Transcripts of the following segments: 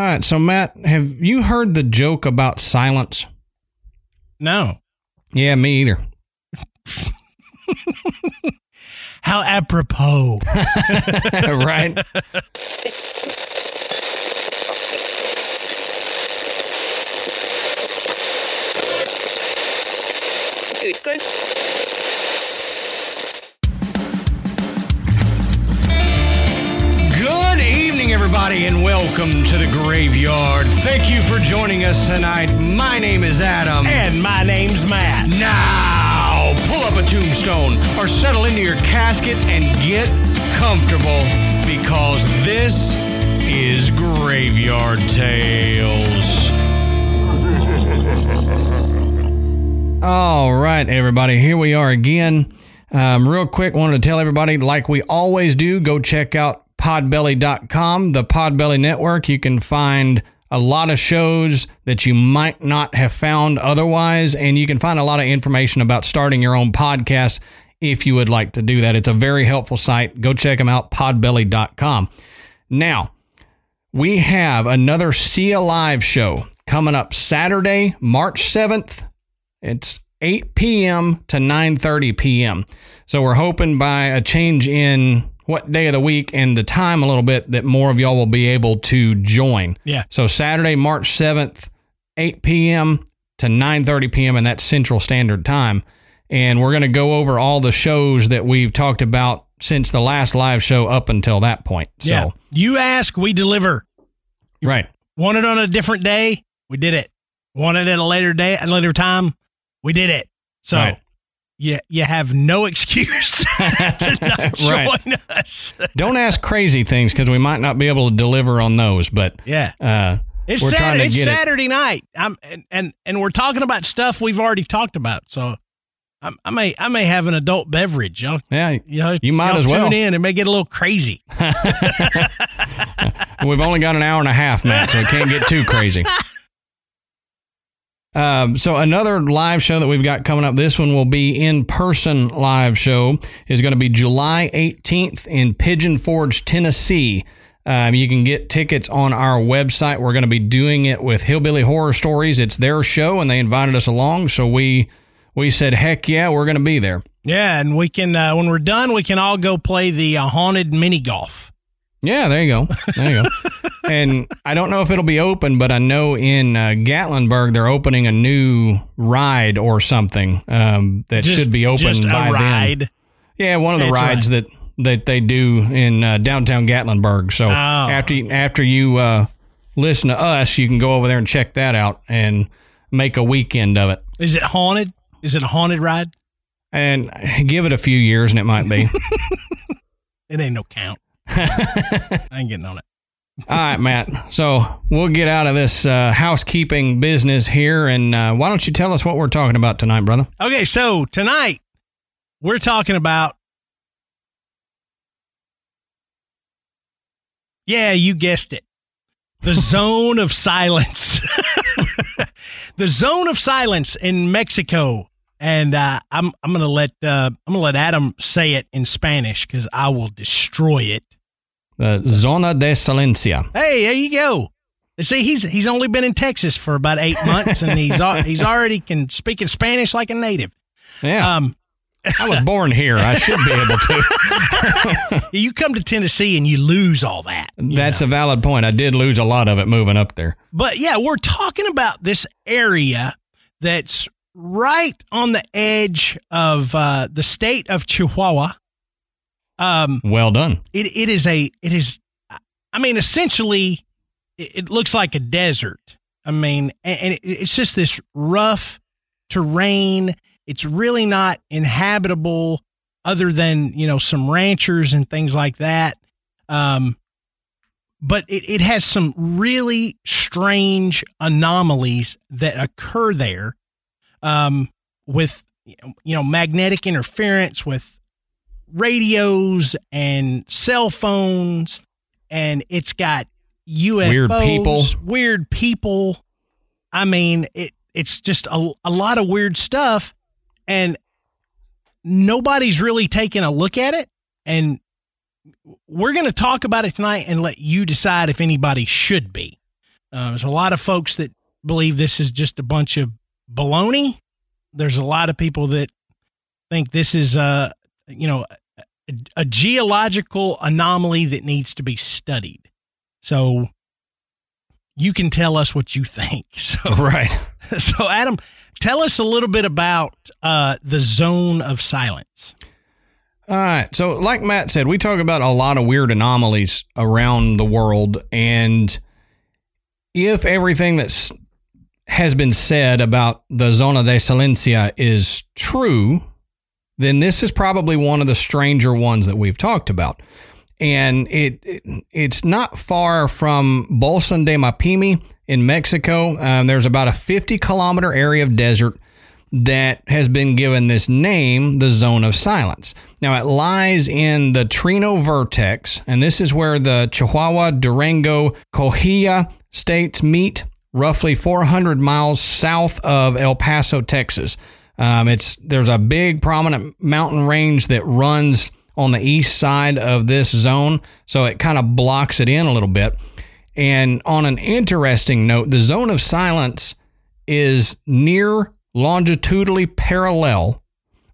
All right, so Matt, have you heard the joke about silence? No. Yeah, me either. How apropos. right? Good everybody, and welcome to the graveyard. Thank you for joining us tonight. My name is Adam. and my name's Matt. Now, pull up a tombstone or settle into your casket and get comfortable because this is Graveyard Tales. All right, everybody, here we are again. Um, real quick, wanted to tell everybody, like we always do, go check out podbelly.com, the Podbelly Network. You can find a lot of shows that you might not have found otherwise, and you can find a lot of information about starting your own podcast if you would like to do that. It's a very helpful site. Go check them out, podbelly.com. Now, we have another See Alive show coming up Saturday, March 7th. It's 8 p.m. to 9:30 p.m. So we're hoping by a change in what day of the week and the time a little bit that more of y'all will be able to join. Yeah. So Saturday, March 7th, 8 p.m. to 9:30 p.m. and that's Central Standard Time. And we're going to go over all the shows that we've talked about since the last live show up until that point. So, Yeah. You ask, we deliver. right. Want it on a different day? We did it. Want it at a later day, at a later time? We did it. So Right. You, you have no excuse to not join Right. us. Don't ask crazy things because we might not be able to deliver on those. But Yeah. uh, It's, Saturday, it's get it. Night. I'm, and, and, and we're talking about stuff we've already talked about. So I, I may I may have an adult beverage. Y'all, yeah, you, know, You might y'all as well. Tune in. It may get a little crazy. we've only got an hour and a half, Matt, so it can't get too crazy. Um, so another live show that we've got coming up. This one will be in person live show. is going to be July 18th in Pigeon Forge, Tennessee. Um, you can get tickets on our website. We're going to be doing it with Hillbilly Horror Stories. It's their show, and they invited us along. So we we said, heck yeah, we're going to be there. Yeah, and we can uh, when we're done, we can all go play the uh, haunted mini golf. Yeah, there you go. There you go. and I don't know if it'll be open, but I know in uh, Gatlinburg they're opening a new ride or something um, that Just- should be open just by a ride. then. Yeah, one of the That's rides that that they do in uh, downtown Gatlinburg. So Oh. after you- after you uh, listen to us, you can go over there and check that out and make a weekend of it. Is it haunted? Is it a haunted ride? And give it a few years, and it might be. It ain't no count. I ain't getting on it. All right, Matt. So we'll get out of this uh, housekeeping business here, and uh, why don't you tell us what we're talking about tonight, brother? Okay, so tonight we're talking about. Yeah, you guessed it. The zone of silence. the zone of silence in Mexico. And uh, I'm I'm gonna let uh, I'm gonna let Adam say it in Spanish because I will destroy it. The Zona de Silencia. Hey, there you go. See, he's he's only been in Texas for about eight months, and he's he's already can speak in Spanish like a native. Yeah, Um, I was born here. I should be able to. you come to Tennessee and you lose all that. That's know. a valid point. I did lose a lot of it moving up there. but yeah, we're talking about this area that's right on the edge of uh, the state of Chihuahua. Um, Well done. it it is a it is, I mean, essentially, it, it looks like a desert. I mean, and, and it, it's just this rough terrain. It's really not inhabitable, other than you know some ranchers and things like that. Um, but it, it has some really strange anomalies that occur there um, with you know magnetic interference with radios and cell phones and it's got UFOs, Weird people. weird people. I mean, it it's just a, a lot of weird stuff and nobody's really taking a look at it and we're going to talk about it tonight and let you decide if anybody should be. Uh, there's a lot of folks that believe this is just a bunch of baloney. There's a lot of people that think this is a you know a, geological anomaly that needs to be studied. So you can tell us what you think. So Right. so Adam, tell us a little bit about uh, the zone of silence. All right. So, like Matt said, we talk about a lot of weird anomalies around the world. And if everything that's has been said about the Zona de Silencia is true, then this is probably one of the stranger ones that we've talked about. And it, it it's not far from Bolson de Mapimi in Mexico. Um, there's about a 50 kilometer area of desert that has been given this name, the Zone of Silence. Now, it lies in the Trino Vertex, and this is where the Chihuahua, Durango, Coahuila states meet, roughly 400 miles south of El Paso, Texas. Um, it's there's a big prominent mountain range that runs on the east side of this zone, so it kind of blocks it in a little bit. And on an interesting note, the Zone of Silence is near longitudinally parallel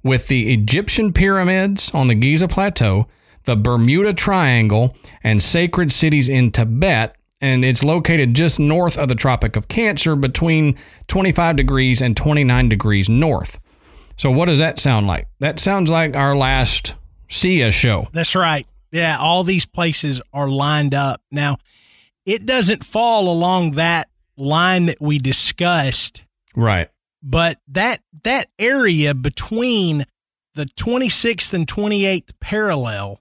with the Egyptian pyramids on the Giza Plateau, the Bermuda Triangle, and sacred cities in Tibet. And it's located just north of the Tropic of Cancer between 25 degrees and 29 degrees north. So, what does that sound like? That sounds like our last SIA show. That's right. Yeah, all these places are lined up. Now, it doesn't fall along that line that we discussed Right. but that that area between the 26th and 28th parallel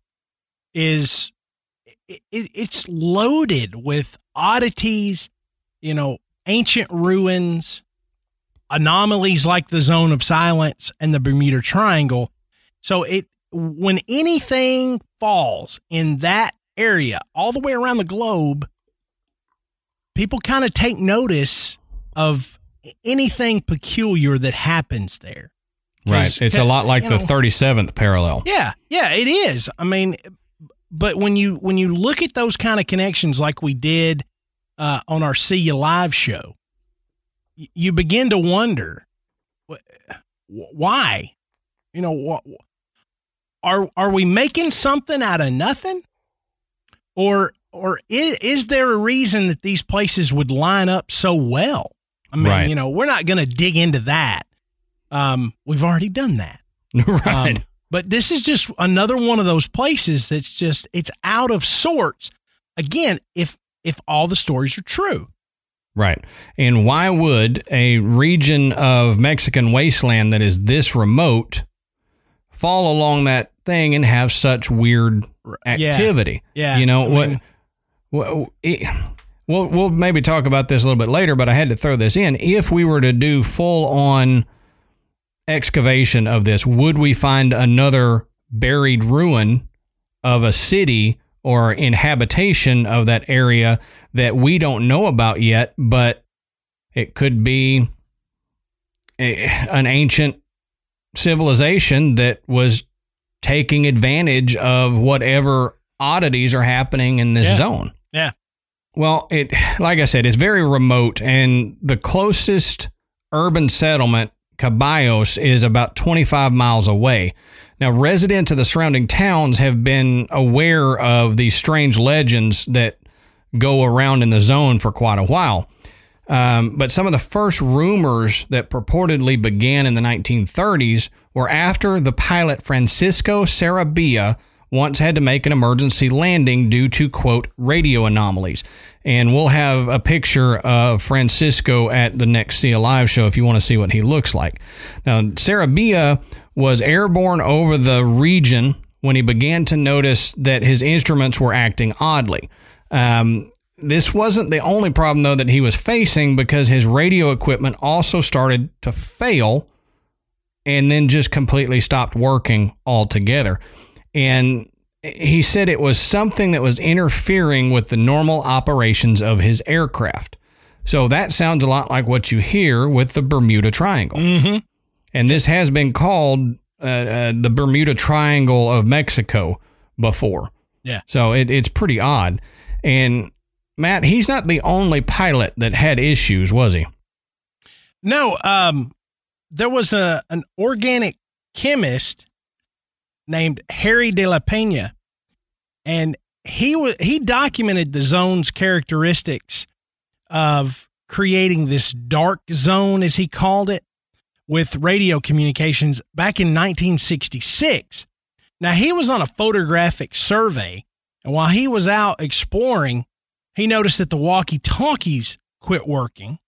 is it, it's loaded with oddities you know ancient ruins anomalies like the zone of silence and the bermuda triangle so it when anything falls in that area all the way around the globe people kind of take notice of anything peculiar that happens there. Right. It's a lot like the 37th parallel. Yeah, yeah, it is. I mean, but when you when you look at those kind of connections, like we did uh, on our See You Live show, you begin to wonder why. You know, wh- are are we making something out of nothing, or or is, is there a reason that these places would line up so well? I mean, Right. you know, we're not going to dig into that. Um, we've already done that. right. Um, but this is just another one of those places that's just it's out of sorts. Again, if if all the stories are true. Right. And why would a region of Mexican wasteland that is this remote fall along that thing and have such weird activity? Yeah. You know, I what, mean, what it, we'll, we'll maybe talk about this a little bit later, but I had to throw this in. If we were to do full on excavation of this, would we find another buried ruin of a city or inhabitation of that area that we don't know about yet, but it could be a, an ancient civilization that was taking advantage of whatever oddities are happening in this Yeah. zone. Yeah. Well, it like I said, it's very remote, and the closest urban settlement, Ceballos, is about 25 miles away. Now, residents of the surrounding towns have been aware of these strange legends that go around in the zone for quite a while. Um, but some of the first rumors that purportedly began in the 1930s were after the pilot Francisco Sarabia once had to make an emergency landing due to, quote, radio anomalies. And we'll have a picture of Francisco at the next See Alive show if you want to see what he looks like. Now, Sarabia was airborne over the region when he began to notice that his instruments were acting oddly. Um, this wasn't the only problem, though, that he was facing because his radio equipment also started to fail and then just completely stopped working altogether. And he said it was something that was interfering with the normal operations of his aircraft. So that sounds a lot like what you hear with the Bermuda Triangle. mhm. And this has been called uh, uh, the Bermuda Triangle of Mexico before. Yeah. So it, it's pretty odd. And Matt, he's not the only pilot that had issues, was he? No, um, there was a an organic chemist named Harry de la Pena, and he was he documented the zone's characteristics of creating this dark zone, as he called it, with radio communications back in 1966. Now he was on a photographic survey, and while he was out exploring, he noticed that the walkie-talkies quit working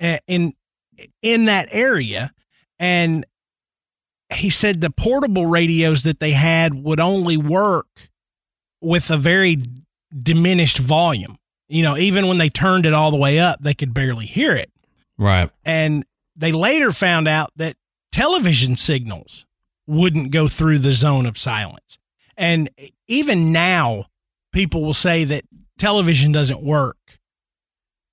eh, in in that area, and he said the portable radios that they had would only work with a very diminished volume. You know, even when they turned it all the way up, they could barely hear it. Right. And they later found out that television signals wouldn't go through the zone of silence. And even now, people will say that television doesn't work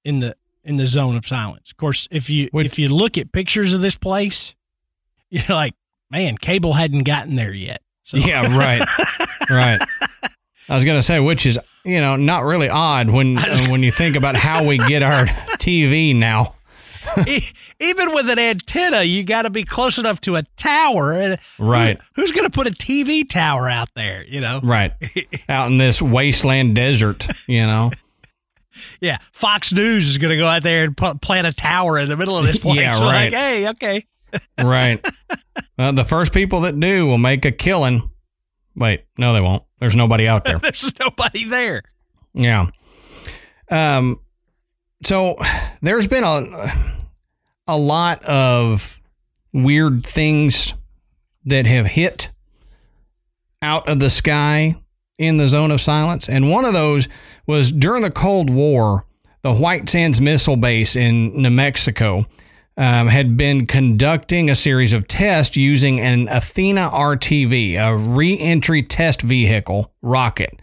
in the in the zone of silence. Of course, if you Which, if you look at pictures of this place, you're like, man, cable hadn't gotten there yet. So. Yeah, right, right. I was gonna say, which is you know not really odd when uh, when you think about how we get our TV now. Even with an antenna, you got to be close enough to a tower. And right. Who, who's going to put a TV tower out there? You know. Right. out in this wasteland desert. You know. yeah, Fox News is going to go out there and put, plant a tower in the middle of this place. yeah, right. Like, hey, okay. Right. Well, the first people that do will make a killing. Wait, no, they won't. There's nobody out there. There's nobody there. Yeah. Um. So there's been a a lot of weird things that have hit out of the sky in the zone of silence, and one of those was during the Cold War. The White Sands Missile Base in New Mexico um, had been conducting a series of tests using an Athena RTV, a re entry test vehicle rocket.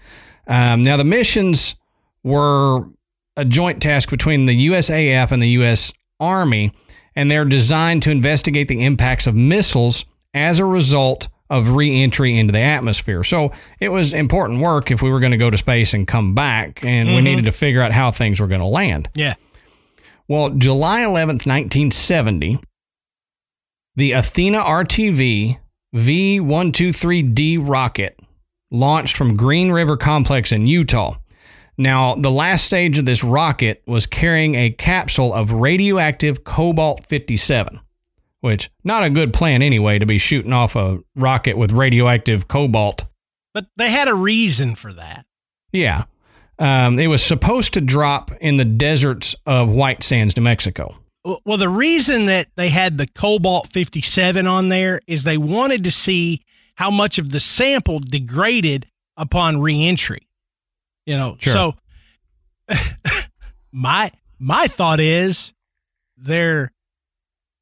Um, now, the missions were a joint task between the USAF and the U.S. Army, and they're designed to investigate the impacts of missiles as a result of re entry into the atmosphere. So it was important work if we were going to go to space and come back, and mm-hmm. we needed to figure out how things were going to land. Yeah. Well, July 11th, 1970, the Athena RTV V 123D rocket launched from Green River Complex in Utah. Now, the last stage of this rocket was carrying a capsule of radioactive cobalt 57, which not a good plan anyway to be shooting off a rocket with radioactive cobalt. But they had a reason for that. Yeah. Um, it was supposed to drop in the deserts of White Sands, New Mexico. Well, the reason that they had the Cobalt 57 on there is they wanted to see how much of the sample degraded upon reentry. You know, sure. so my my thought is they're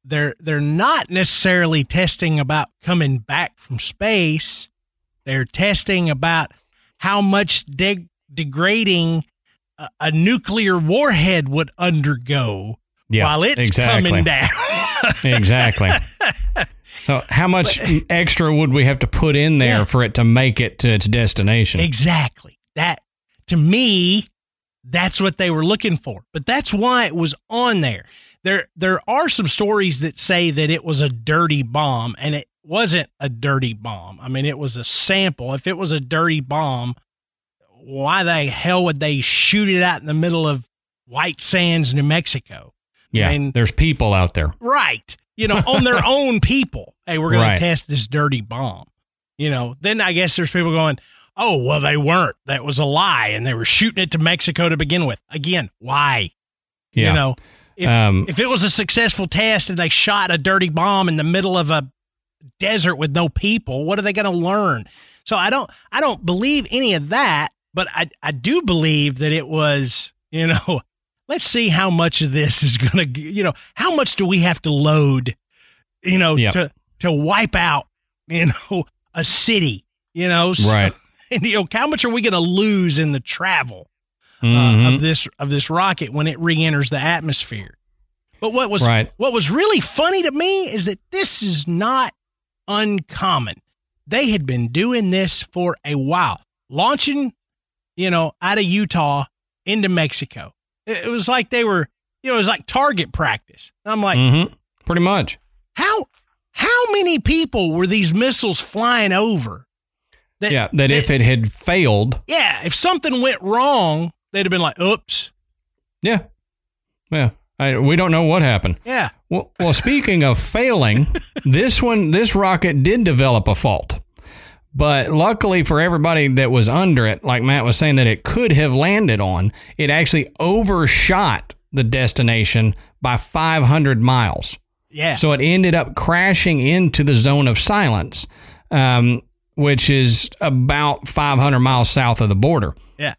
they're they're not necessarily testing about coming back from space. They're testing about how much deg- degrading a, a nuclear warhead would undergo yeah, while it's exactly. coming down. exactly. So, how much but, extra would we have to put in there yeah. for it to make it to its destination? Exactly. That to me, that's what they were looking for. But that's why it was on there. There there are some stories that say that it was a dirty bomb and it wasn't a dirty bomb. I mean, it was a sample. If it was a dirty bomb, why the hell would they shoot it out in the middle of White Sands, New Mexico? Yeah, I mean, there's people out there, right? You know, on their own people. Hey, we're going right. to test this dirty bomb. You know, then I guess there's people going, oh, well, they weren't. That was a lie, and they were shooting it to Mexico to begin with. Again, why? Yeah. You know, if, um, if it was a successful test and they shot a dirty bomb in the middle of a desert with no people, what are they going to learn? So I don't, I don't believe any of that. But I, I do believe that it was, you know, let's see how much of this is going to, you know, how much do we have to load, you know, yep. to, to wipe out, you know, a city, you know, so, right. And, you know, how much are we going to lose in the travel uh, mm-hmm. of this, of this rocket when it re-enters the atmosphere? But what was, right. what was really funny to me is that this is not uncommon. They had been doing this for a while, launching you know, out of Utah into Mexico. It, it was like they were, you know, it was like target practice. I'm like, Mm-hmm. Pretty much. how how many people were these missiles flying over? That, Yeah. That if it had failed, yeah, if something went wrong, they'd have been like, "Oops." yeah, yeah. I, we don't know what happened. Yeah. Well, well, speaking of failing, this one, this rocket did develop a fault. But luckily for everybody that was under it, like Matt was saying, that it could have landed on, it actually overshot the destination by 500 miles. Yeah. So it ended up crashing into the zone of silence, um, which is about 500 miles south of the border. Yeah.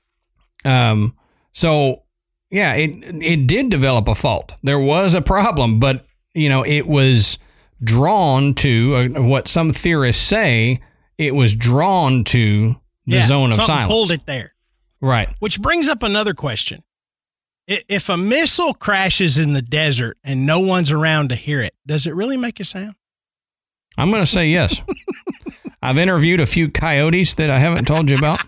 Um, so yeah, it it did develop a fault. There was a problem, but you know it was drawn to uh, what some theorists say. It was drawn to the yeah, zone of something silence. Pulled it there. Right. Which brings up another question. If a missile crashes in the desert and no one's around to hear it, does it really make a sound? I'm going to say yes. I've interviewed a few coyotes that I haven't told you about.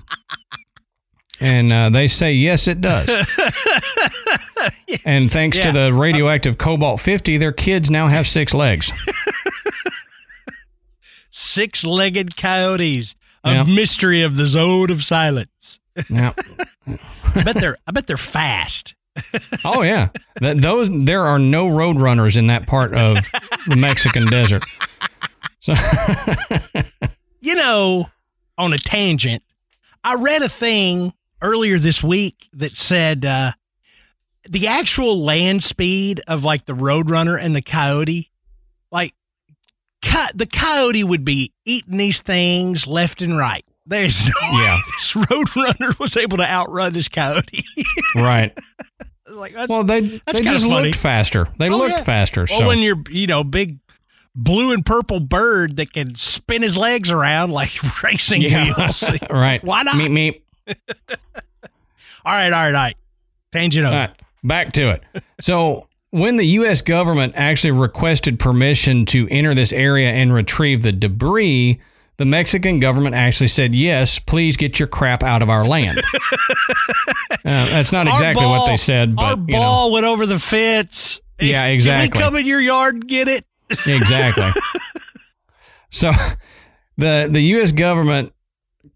And uh, they say, yes, it does. And thanks Yeah. to the radioactive cobalt 50, their kids now have six legs. Six legged coyotes, a Yeah. mystery of the zone of silence. Now, I bet they're I bet they're fast. oh, yeah. Th- those There are no road runners in that part of the Mexican desert. So, You know, on a tangent, I read a thing earlier this week that said uh, the actual land speed of like the Roadrunner and the Coyote, like co- the Coyote would be eating these things left and right. There's no Yeah. way this Roadrunner was able to outrun this Coyote. right. like that's, Well, they, That's they just funny. looked faster. They Oh, looked yeah. faster. well, so, when you're you know big blue and purple bird that can spin his legs around like racing wheels. right. Why not? Meep, meep. All right, all right, all right. Tangent over. All right, back to it. So, when the U.S. government actually requested permission to enter this area and retrieve the debris, the Mexican government actually said, "Yes, please get your crap out of our land." uh, that's not Our exactly what they said, Our but you know, ball went over the fence. Yeah, Can exactly. we come in your yard and get it? exactly. so, the the U.S. government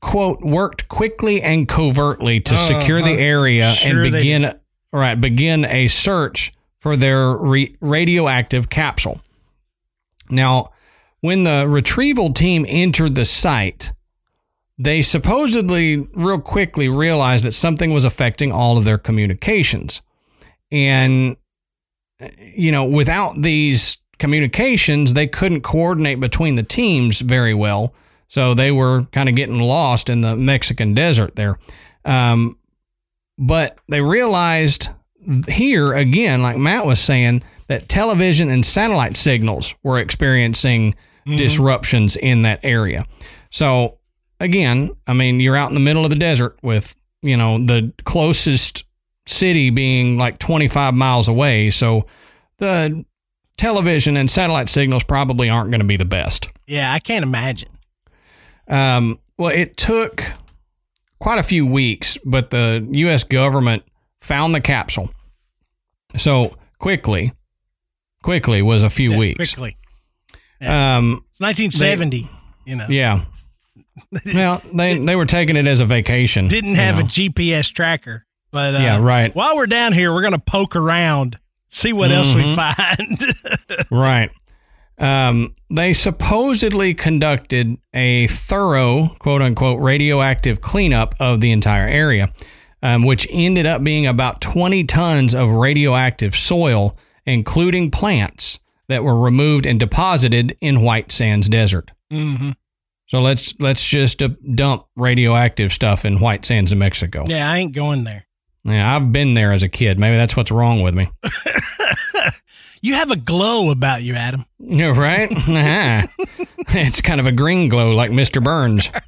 quote worked quickly and covertly to secure the Uh-huh. area Sure and begin right begin a search for their re- radioactive capsule. Now, when the retrieval team entered the site, they supposedly real quickly realized that something was affecting all of their communications. And you know, without these communications, they couldn't coordinate between the teams very well. So they were kind of getting lost in the Mexican desert there. Um, but they realized here again, like Matt was saying, that television and satellite signals were experiencing disruptions in that area. So again, I mean, you're out in the middle of the desert with, you know, the closest city being like 25 miles away. So the television and satellite signals probably aren't going to be the best. Yeah, I can't imagine. Um, well, it took quite a few weeks, but the U.S. government found the capsule. So quickly, quickly was a few Yeah, weeks. Quickly. Um, It's 1970, you know. yeah. well, they they were taking it as a vacation. Didn't you have know. a GPS tracker. But uh, Yeah, right. while we're down here, we're going to poke around, see what else we Mhm. find. Right. Um, they supposedly conducted a thorough, quote unquote, radioactive cleanup of the entire area, um, which ended up being about 20 tons of radioactive soil, including plants that were removed and deposited in White Sands Desert. hmm So let's let's just uh, dump radioactive stuff in White Sands, New Mexico. Yeah, I ain't going there. Yeah, I've been there as a kid. Maybe that's what's wrong with me. You have a glow about you, Adam. Yeah, right? Ah. it's kind of a green glow like Mr. Burns.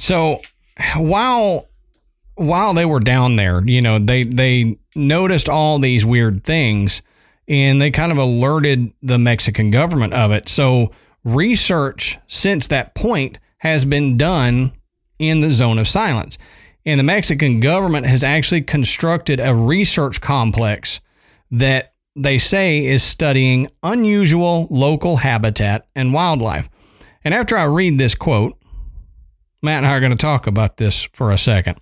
So while while they were down there, you know, they they noticed all these weird things and they kind of alerted the Mexican government of it. So research since that point has been done in the zone of silence. And the Mexican government has actually constructed a research complex that they say is studying unusual local habitat and wildlife. And after I read this quote, Matt and I are going to talk about this for a second.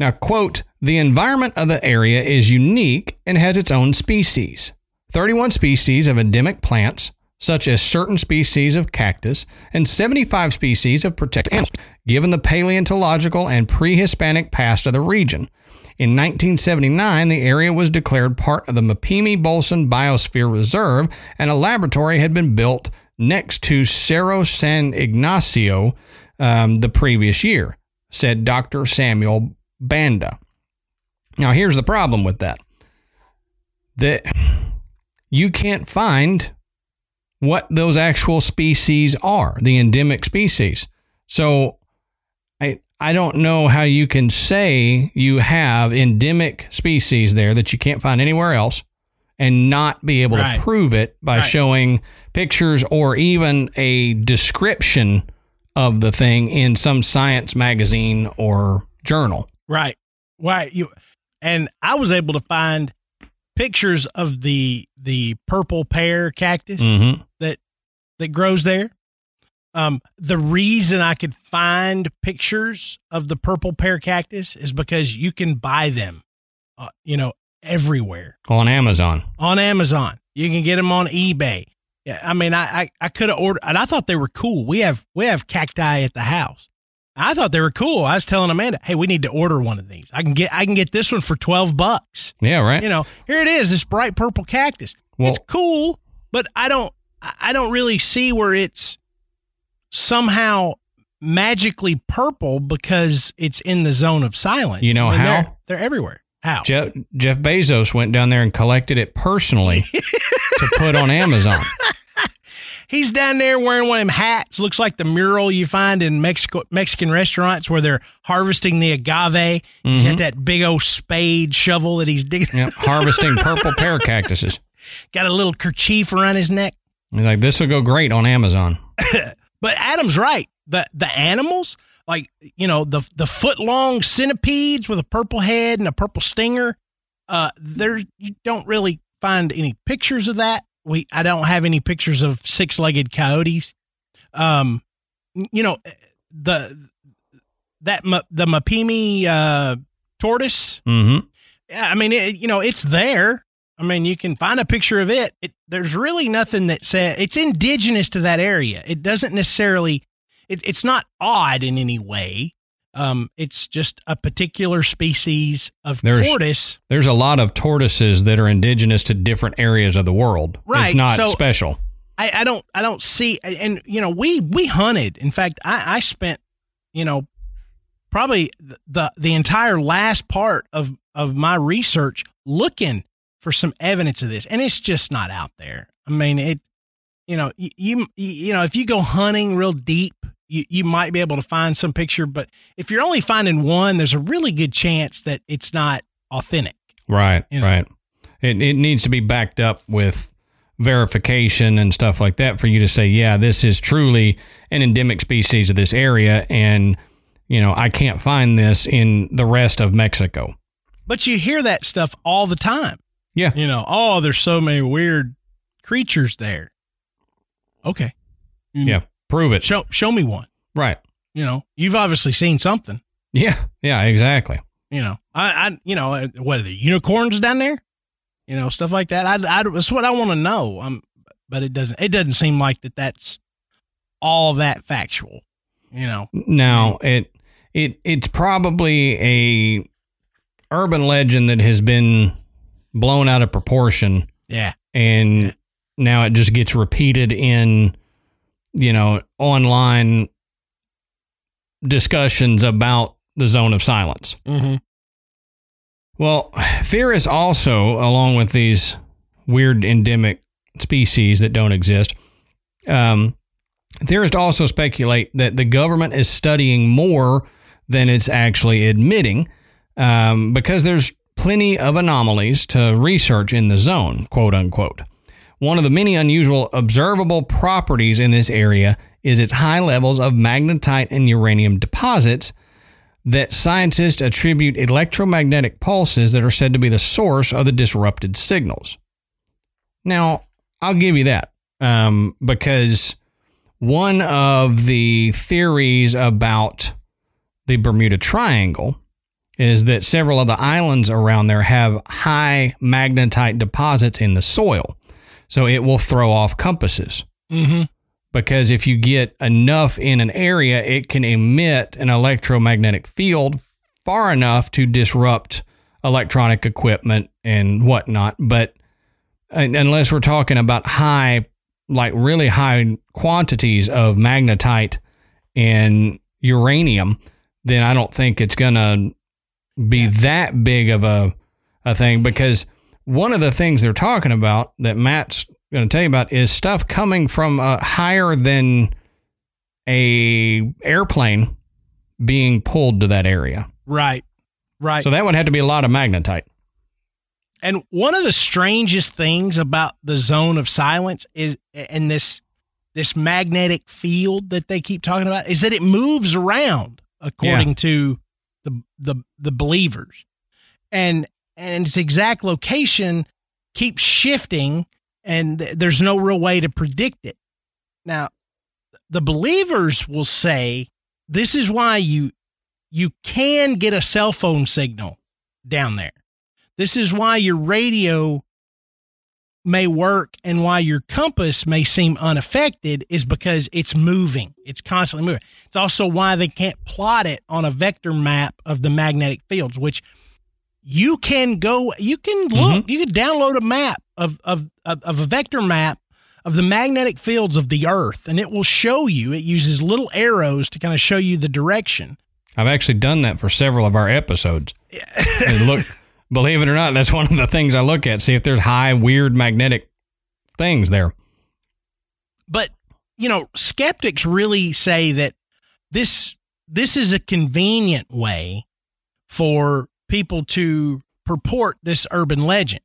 Now, quote, the environment of the area is unique and has its own species. 31 species of endemic plants, such as certain species of cactus, and 75 species of protected animals, given the paleontological and pre Hispanic past of the region. In 1979, the area was declared part of the Mapimi Bolson Biosphere Reserve, and a laboratory had been built next to Cerro San Ignacio um, the previous year, said Dr. Samuel Banda. Now, here's the problem with that that you can't find what those actual species are, the endemic species. So I I don't know how you can say you have endemic species there that you can't find anywhere else and not be able Right. to prove it by Right. showing pictures or even a description of the thing in some science magazine or journal. Right. Right. You and I was able to find pictures of the the purple pear cactus Mm-hmm. that that grows there. Um, the reason I could find pictures of the purple pear cactus is because you can buy them, uh, you know, everywhere On Amazon. on Amazon. You can get them on eBay. Yeah, I mean, I I, I could have ordered, and I thought they were cool. We have we have cacti at the house. I thought they were cool. I was telling Amanda, "Hey, we need to order one of these. I can get I can get this one for twelve bucks. Yeah, right. You know, here it is, this bright purple cactus. Well- it's cool, but I don't I I don't really see where it's somehow magically purple because it's in the zone of silence. You know I mean, how? They're, they're everywhere. How? Jeff, Jeff Bezos went down there and collected it personally to put on Amazon. He's down there wearing one of them hats. Looks like the mural you find in Mexico Mexican restaurants where they're harvesting the agave. He's got that big old spade shovel that he's digging. Yep, harvesting purple pear cactuses. got a little kerchief around his neck. He's like, this will go great on Amazon. But Adam's right. The the animals, like you know, the the foot long centipedes with a purple head and a purple stinger. Uh, there you don't really find any pictures of that. We I don't have any pictures of six legged coyotes. Um, you know, the that the Mapimi uh, tortoise. Mm-hmm. Yeah, I mean, it, you know, it's there. I mean, you can find a picture of it. it there's really nothing that says it's indigenous to that area. It doesn't necessarily. It, it's not odd in any way. Um, it's just a particular species of There's- tortoise. There's a lot of tortoises that are indigenous to different areas of the world. It's not so- special. I, I don't I don't see and you know we we hunted. In fact, I, I spent you know probably the, the entire last part of of my research looking for some evidence of this, and it's just not out there. I mean it. You know you you, you know if you go hunting real deep. You, you might be able to find some picture, but if you're only finding one, there's a really good chance that it's not authentic. Right, You know. right. It, it needs to be backed up with verification and stuff like that for you to say, yeah, this is truly an endemic species of this area. And, you know, I can't find this in the rest of Mexico. But you hear that stuff all the time. Yeah. You know, oh, there's so many weird creatures there. Okay. You- Yeah. Prove it. Show show me one. Right. You know, you've obviously seen something. Yeah. Yeah, exactly. You know, I, I you know, uh, what are the unicorns down there? You know, stuff like that. I, I that's what I want to know. Um, but it doesn't. It doesn't seem like that. That's all that factual. You know. Now it it it's probably a urban legend that has been blown out of proportion Yeah. and now it just gets repeated in you know online discussions about the zone of silence. Mm-hmm. Well, theorists also, along with these weird endemic species that don't exist, um, theorists also speculate that the government is studying more than it's actually admitting um, because there's plenty of anomalies to research in the zone, quote unquote. One of the many unusual observable properties in this area is its high levels of magnetite and uranium deposits, that scientists attribute electromagnetic pulses that are said to be the source of the disrupted signals. Now, I'll give you that um, because one of the theories about the Bermuda Triangle is that several of the islands around there have high magnetite deposits in the soil. So it will throw off compasses. Mm-hmm. Because if you get enough in an area, it can emit an electromagnetic field far enough to disrupt electronic equipment and whatnot. But unless we're talking about high, like really high quantities of magnetite and uranium, then I don't think it's going to be that big of a, a thing because one of the things they're talking about that Matt's going to tell you about is stuff coming from a higher than a airplane being pulled to that area. Right. Right. So that would have to be a lot of magnetite. And one of the strangest things about the zone of silence is and this this magnetic field that they keep talking about is that it moves around according yeah. to the the the believers. And and its exact location keeps shifting and th- there's no real way to predict it. Now, the believers will say this is why you you can get a cell phone signal down there. This is why your radio may work and why your compass may seem unaffected is because it's moving. It's constantly moving. It's also why they can't plot it on a vector map of the magnetic fields, which you can go, you can look, mm-hmm. you can download a map of, of, of, of a vector map of the magnetic fields of the earth and it will show you, it uses little arrows to kind of show you the direction. I've actually done that for several of our episodes. and look, believe it or not, that's one of the things I look at. See if there's high, weird magnetic things there. But, you know, skeptics really say that this this is a convenient way for people to purport this urban legend.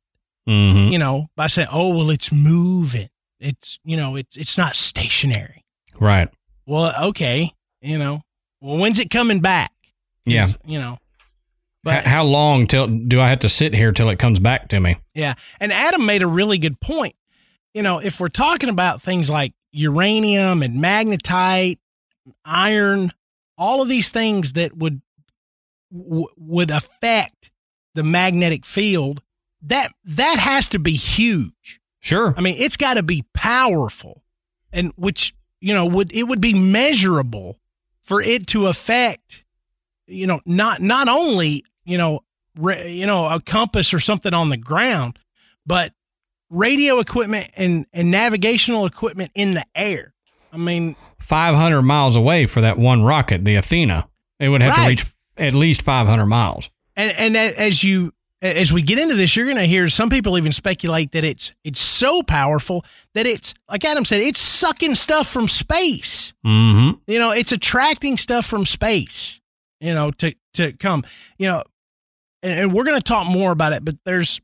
Mm-hmm. You know, by saying, "Oh, well, it's moving. It's you know, it's it's not stationary." Right. Well, okay. You know, well, when's it coming back? Yeah. You know, but how long till do I have to sit here till it comes back to me? Yeah. And Adam made a really good point. You know, if we're talking about things like uranium and magnetite, iron, all of these things that would w- would affect the magnetic field, that that has to be huge. Sure. I mean, it's got to be powerful. And which, you know, would it would be measurable for it to affect you know not not only you know, re, you know, a compass or something on the ground, but radio equipment and, and navigational equipment in the air. I mean, 500 miles away for that one rocket, the Athena. It would have right. to reach at least 500 miles. And, and as you as we get into this, you're going to hear some people even speculate that it's it's so powerful that it's like Adam said, it's sucking stuff from space. Mm-hmm. You know, it's attracting stuff from space. You know, to to come. You know, and, and we're going to talk more about it, but there's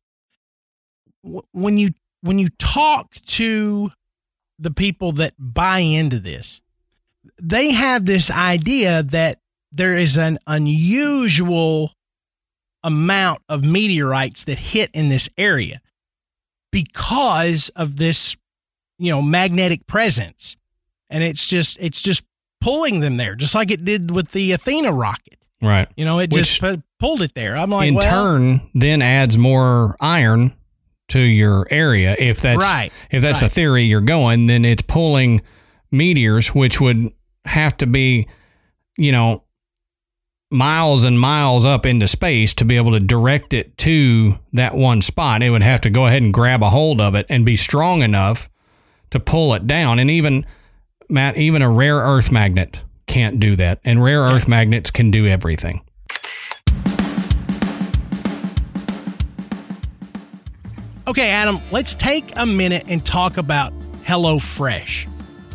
when you when you talk to the people that buy into this, they have this idea that there is an unusual amount of meteorites that hit in this area because of this you know magnetic presence and it's just it's just pulling them there just like it did with the athena rocket right you know it Which, just pulled it there. I'm like, in well, turn, then adds more iron to your area. If that's right, if that's right. a theory you're going, then it's pulling meteors, which would have to be, you know, miles and miles up into space to be able to direct it to that one spot. It would have to go ahead and grab a hold of it and be strong enough to pull it down. And even Matt, even a rare earth magnet can't do that. And rare earth magnets can do everything. Okay, Adam, let's take a minute and talk about HelloFresh.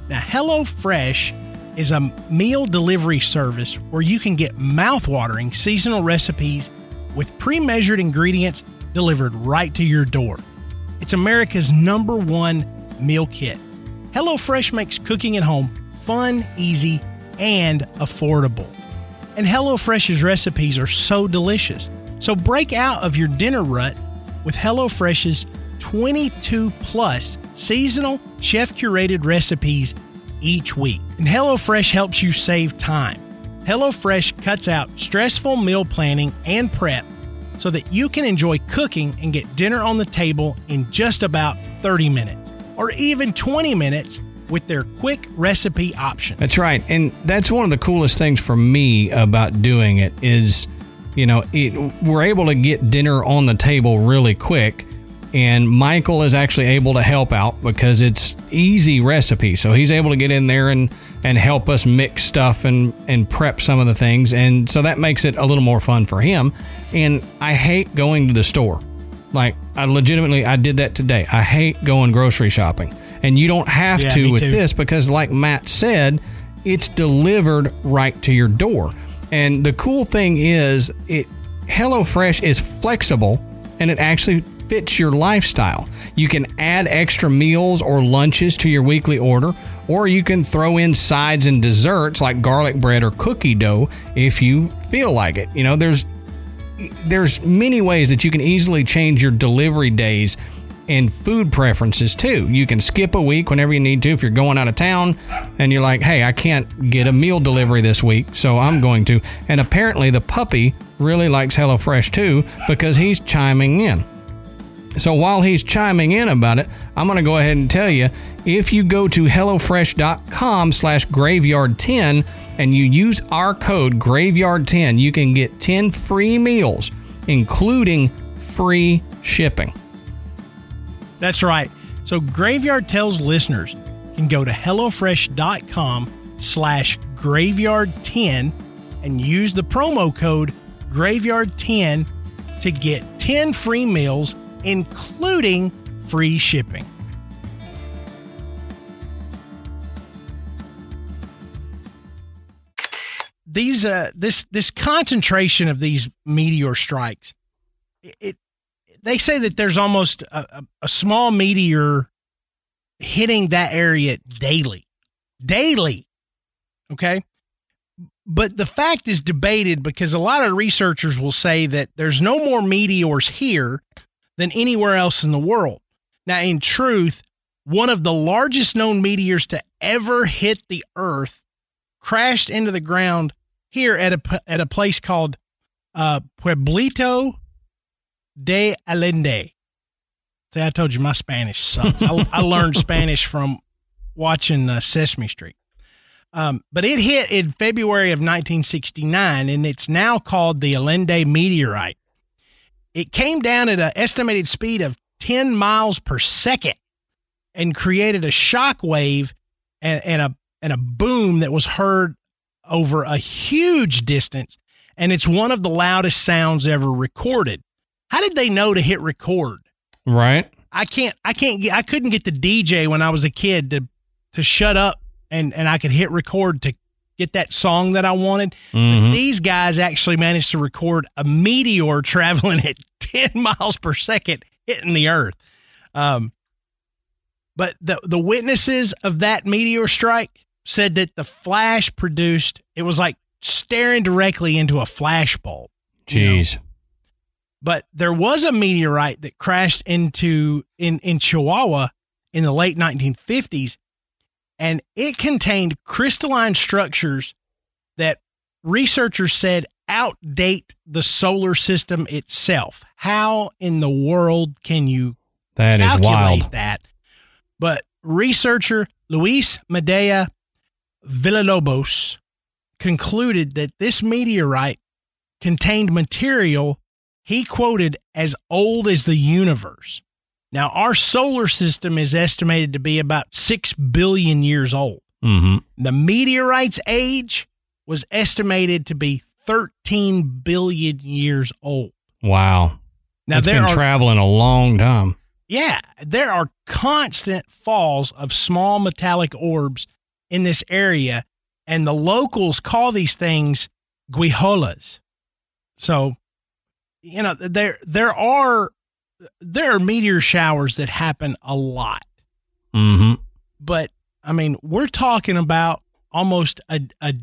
Now, HelloFresh is a meal delivery service where you can get mouthwatering seasonal recipes with pre measured ingredients delivered right to your door. It's America's number one meal kit. HelloFresh makes cooking at home fun, easy, and affordable. And HelloFresh's recipes are so delicious. So break out of your dinner rut with HelloFresh's 22 plus seasonal chef curated recipes each week. And HelloFresh helps you save time. HelloFresh cuts out stressful meal planning and prep so that you can enjoy cooking and get dinner on the table in just about 30 minutes or even 20 minutes with their quick recipe option. That's right. And that's one of the coolest things for me about doing it is, you know, it, we're able to get dinner on the table really quick. And Michael is actually able to help out because it's easy recipe. So he's able to get in there and, and help us mix stuff and, and prep some of the things. And so that makes it a little more fun for him. And I hate going to the store. Like I legitimately I did that today. I hate going grocery shopping. And you don't have Yeah, to with too. this because like Matt said, it's delivered right to your door. And the cool thing is it HelloFresh is flexible and it actually fits your lifestyle. You can add extra meals or lunches to your weekly order, or you can throw in sides and desserts like garlic bread or cookie dough if you feel like it. You know, there's there's many ways that you can easily change your delivery days and food preferences too. You can skip a week whenever you need to if you're going out of town and you're like, "Hey, I can't get a meal delivery this week, so I'm going to." And apparently the puppy really likes HelloFresh too because he's chiming in. So while he's chiming in about it, I'm going to go ahead and tell you if you go to HelloFresh.com slash graveyard10 and you use our code graveyard10, you can get 10 free meals, including free shipping. That's right. So Graveyard Tells listeners can go to HelloFresh.com slash graveyard10 and use the promo code graveyard10 to get 10 free meals, including free shipping. These uh this this concentration of these meteor strikes, it, they say that there's almost a, a small meteor hitting that area daily. Daily. Okay. But the fact is debated because a lot of researchers will say that there's no more meteors here than anywhere else in the world. Now, in truth, one of the largest known meteors to ever hit the Earth crashed into the ground here at a, at a place called uh, Pueblito de Allende. See, I told you my Spanish sucks. I, I learned Spanish from watching uh, Sesame Street. Um, but it hit in February of 1969, and it's now called the Allende meteorite. It came down at an estimated speed of 10 miles per second and created a shock wave and, and a and a boom that was heard over a huge distance. And it's one of the loudest sounds ever recorded. How did they know to hit record? Right? I can't I can't get I couldn't get the DJ when I was a kid to to shut up and and I could hit record to get that song that I wanted. But mm-hmm. these guys actually managed to record a meteor traveling at 10 miles per second hitting the earth. Um but the the witnesses of that meteor strike said that the flash produced it was like staring directly into a flash bulb. you know? Jeez. but there was a meteorite that crashed into in in Chihuahua in the late 1950s and it contained crystalline structures that researchers said outdate the solar system itself. How in the world can you That is calculate wild. that? But researcher Luis Medea Villalobos concluded that this meteorite contained material he quoted as old as the universe. Now, our solar system is estimated to be about 6 billion years old. Mm-hmm. The meteorite's age was estimated to be 13 billion years old. Wow. Now, it's there been are traveling a long time. Yeah, there are constant falls of small metallic orbs in this area, and the locals call these things guijolas. So, you know, there there are there are meteor showers that happen a lot, Mm-hmm. but I mean, we're talking about almost a a,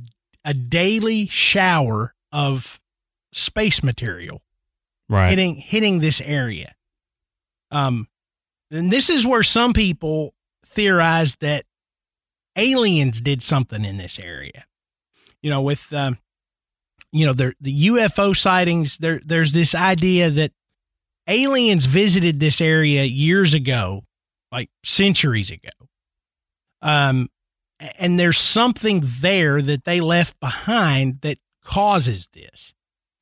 a daily shower of space material Right. hitting hitting this area. Um, and this is where some people theorize that aliens did something in this area. You know, with um, you know, the the UFO sightings. There, there's this idea that aliens visited this area years ago, like centuries ago. Um, and there's something there that they left behind that causes this.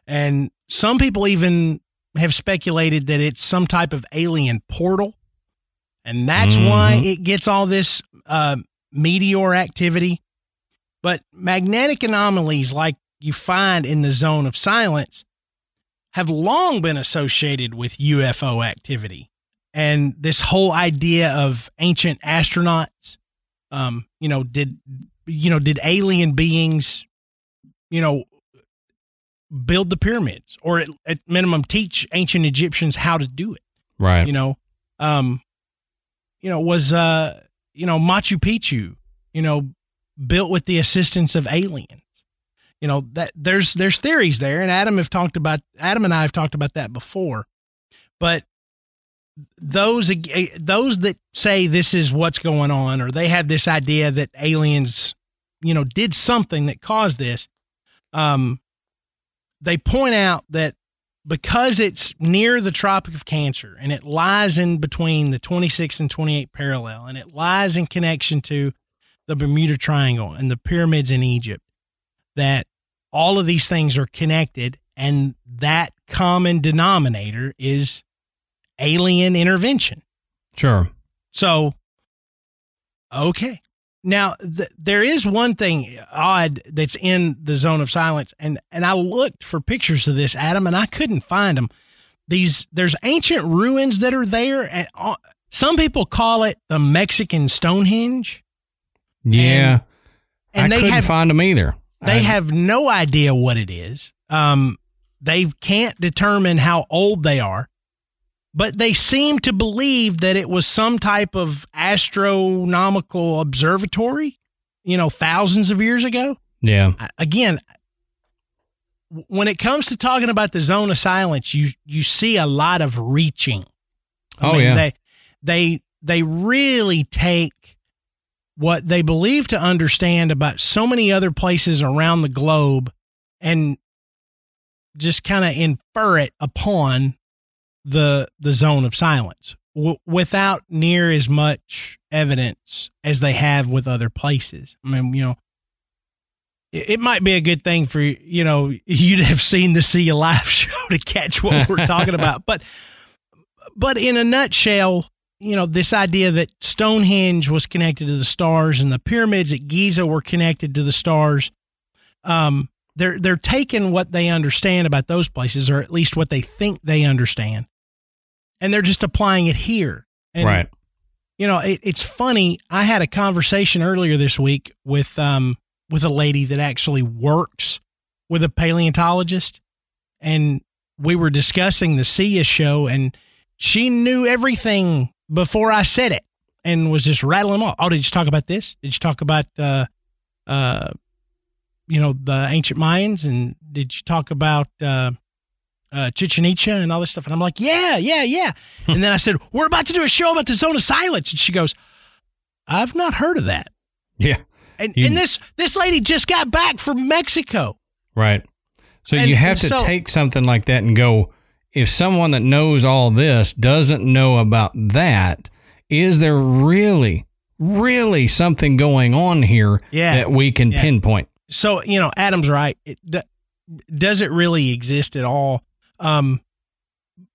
And some people even have speculated that it's some type of alien portal. And that's why Mhm. it gets all this uh, meteor activity. But magnetic anomalies like you find in the zone of silence have long been associated with UFO activity. And this whole idea of ancient astronauts, um, you know, did you know, did alien beings, you know, build the pyramids or at, at minimum teach ancient Egyptians how to do it? right. you know um you know was uh you know machu picchu you know built with the assistance of aliens you know that there's there's theories there and adam have talked about adam and i have talked about that before but those ag- those that say this is what's going on or they have this idea that aliens you know did something that caused this um they point out that because it's near the Tropic of Cancer and it lies in between the 26 and 28 parallel and it lies in connection to the Bermuda Triangle and the pyramids in Egypt, that all of these things are connected and that common denominator is alien intervention. Sure. So, okay. Now, th- there is one thing odd that's in the zone of silence, and and I looked for pictures of this, Adam, and I couldn't find them. These there's ancient ruins that are there, and uh, some people call it the Mexican Stonehenge, Yeah. and I they couldn't have find them either. they I- have no idea what it is. Um, they can't determine how old they are, but they seem to believe that it was some type of astronomical observatory, you know, thousands of years ago. Yeah. Again, when it comes to talking about the zone of silence, you you see a lot of reaching. Oh, yeah. They they they really take what they believe to understand about so many other places around the globe and just kind of infer it upon the the zone of silence w- without near as much evidence as they have with other places. I mean, you know, it, it might be a good thing for you know you to have seen the See You Live show to catch what we're talking about, but but in a nutshell, you know, this idea that Stonehenge was connected to the stars and the pyramids at Giza were connected to the stars. Um, they're they're taking what they understand about those places, or at least what they think they understand, and they're just applying it here. And, right. You know, it, it's funny. I had a conversation earlier this week with um with a lady that actually works with a paleontologist, and we were discussing the Sia show, and she knew everything before I said it, and was just rattling off. Oh, did you talk about this? Did you talk about uh uh you know the ancient Mayans, and did you talk about uh uh, Chichen Itza and all this stuff. And I'm like, yeah, yeah, yeah. and then I said, we're about to do a show about the zone of silence. And she goes, I've not heard of that. Yeah. And, You- and this, this lady just got back from Mexico. Right. So And- you have to so- take something like that and go, if someone that knows all this doesn't know about that, is there really, really something going on here Yeah. that we can Yeah. pinpoint? So, you know, Adam's right. It, does it really exist at all? Um,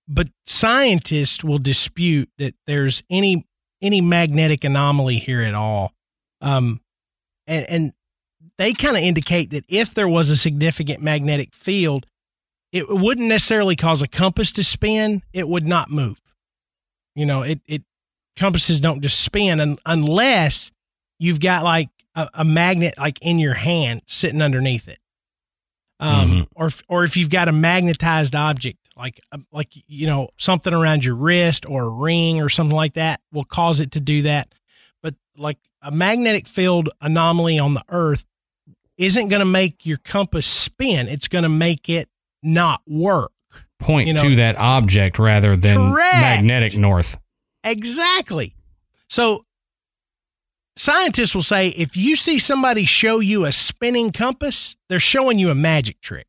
but scientists will dispute that there's any any magnetic anomaly here at all. Um, and, and they kind of indicate that if there was a significant magnetic field, it wouldn't necessarily cause a compass to spin. It would not move. You know, it it compasses don't just spin un, unless you've got like a, a magnet like in your hand sitting underneath it. Um, Mhm. or if, or if you've got a magnetized object like uh, like you know something around your wrist or a ring or something like that will cause it to do that. But like a magnetic field anomaly on the Earth isn't going to make your compass spin. It's going to make it not work. Point You know- to that object rather than Correct. magnetic north. Exactly. So scientists will say if you see somebody show you a spinning compass, they're showing you a magic trick.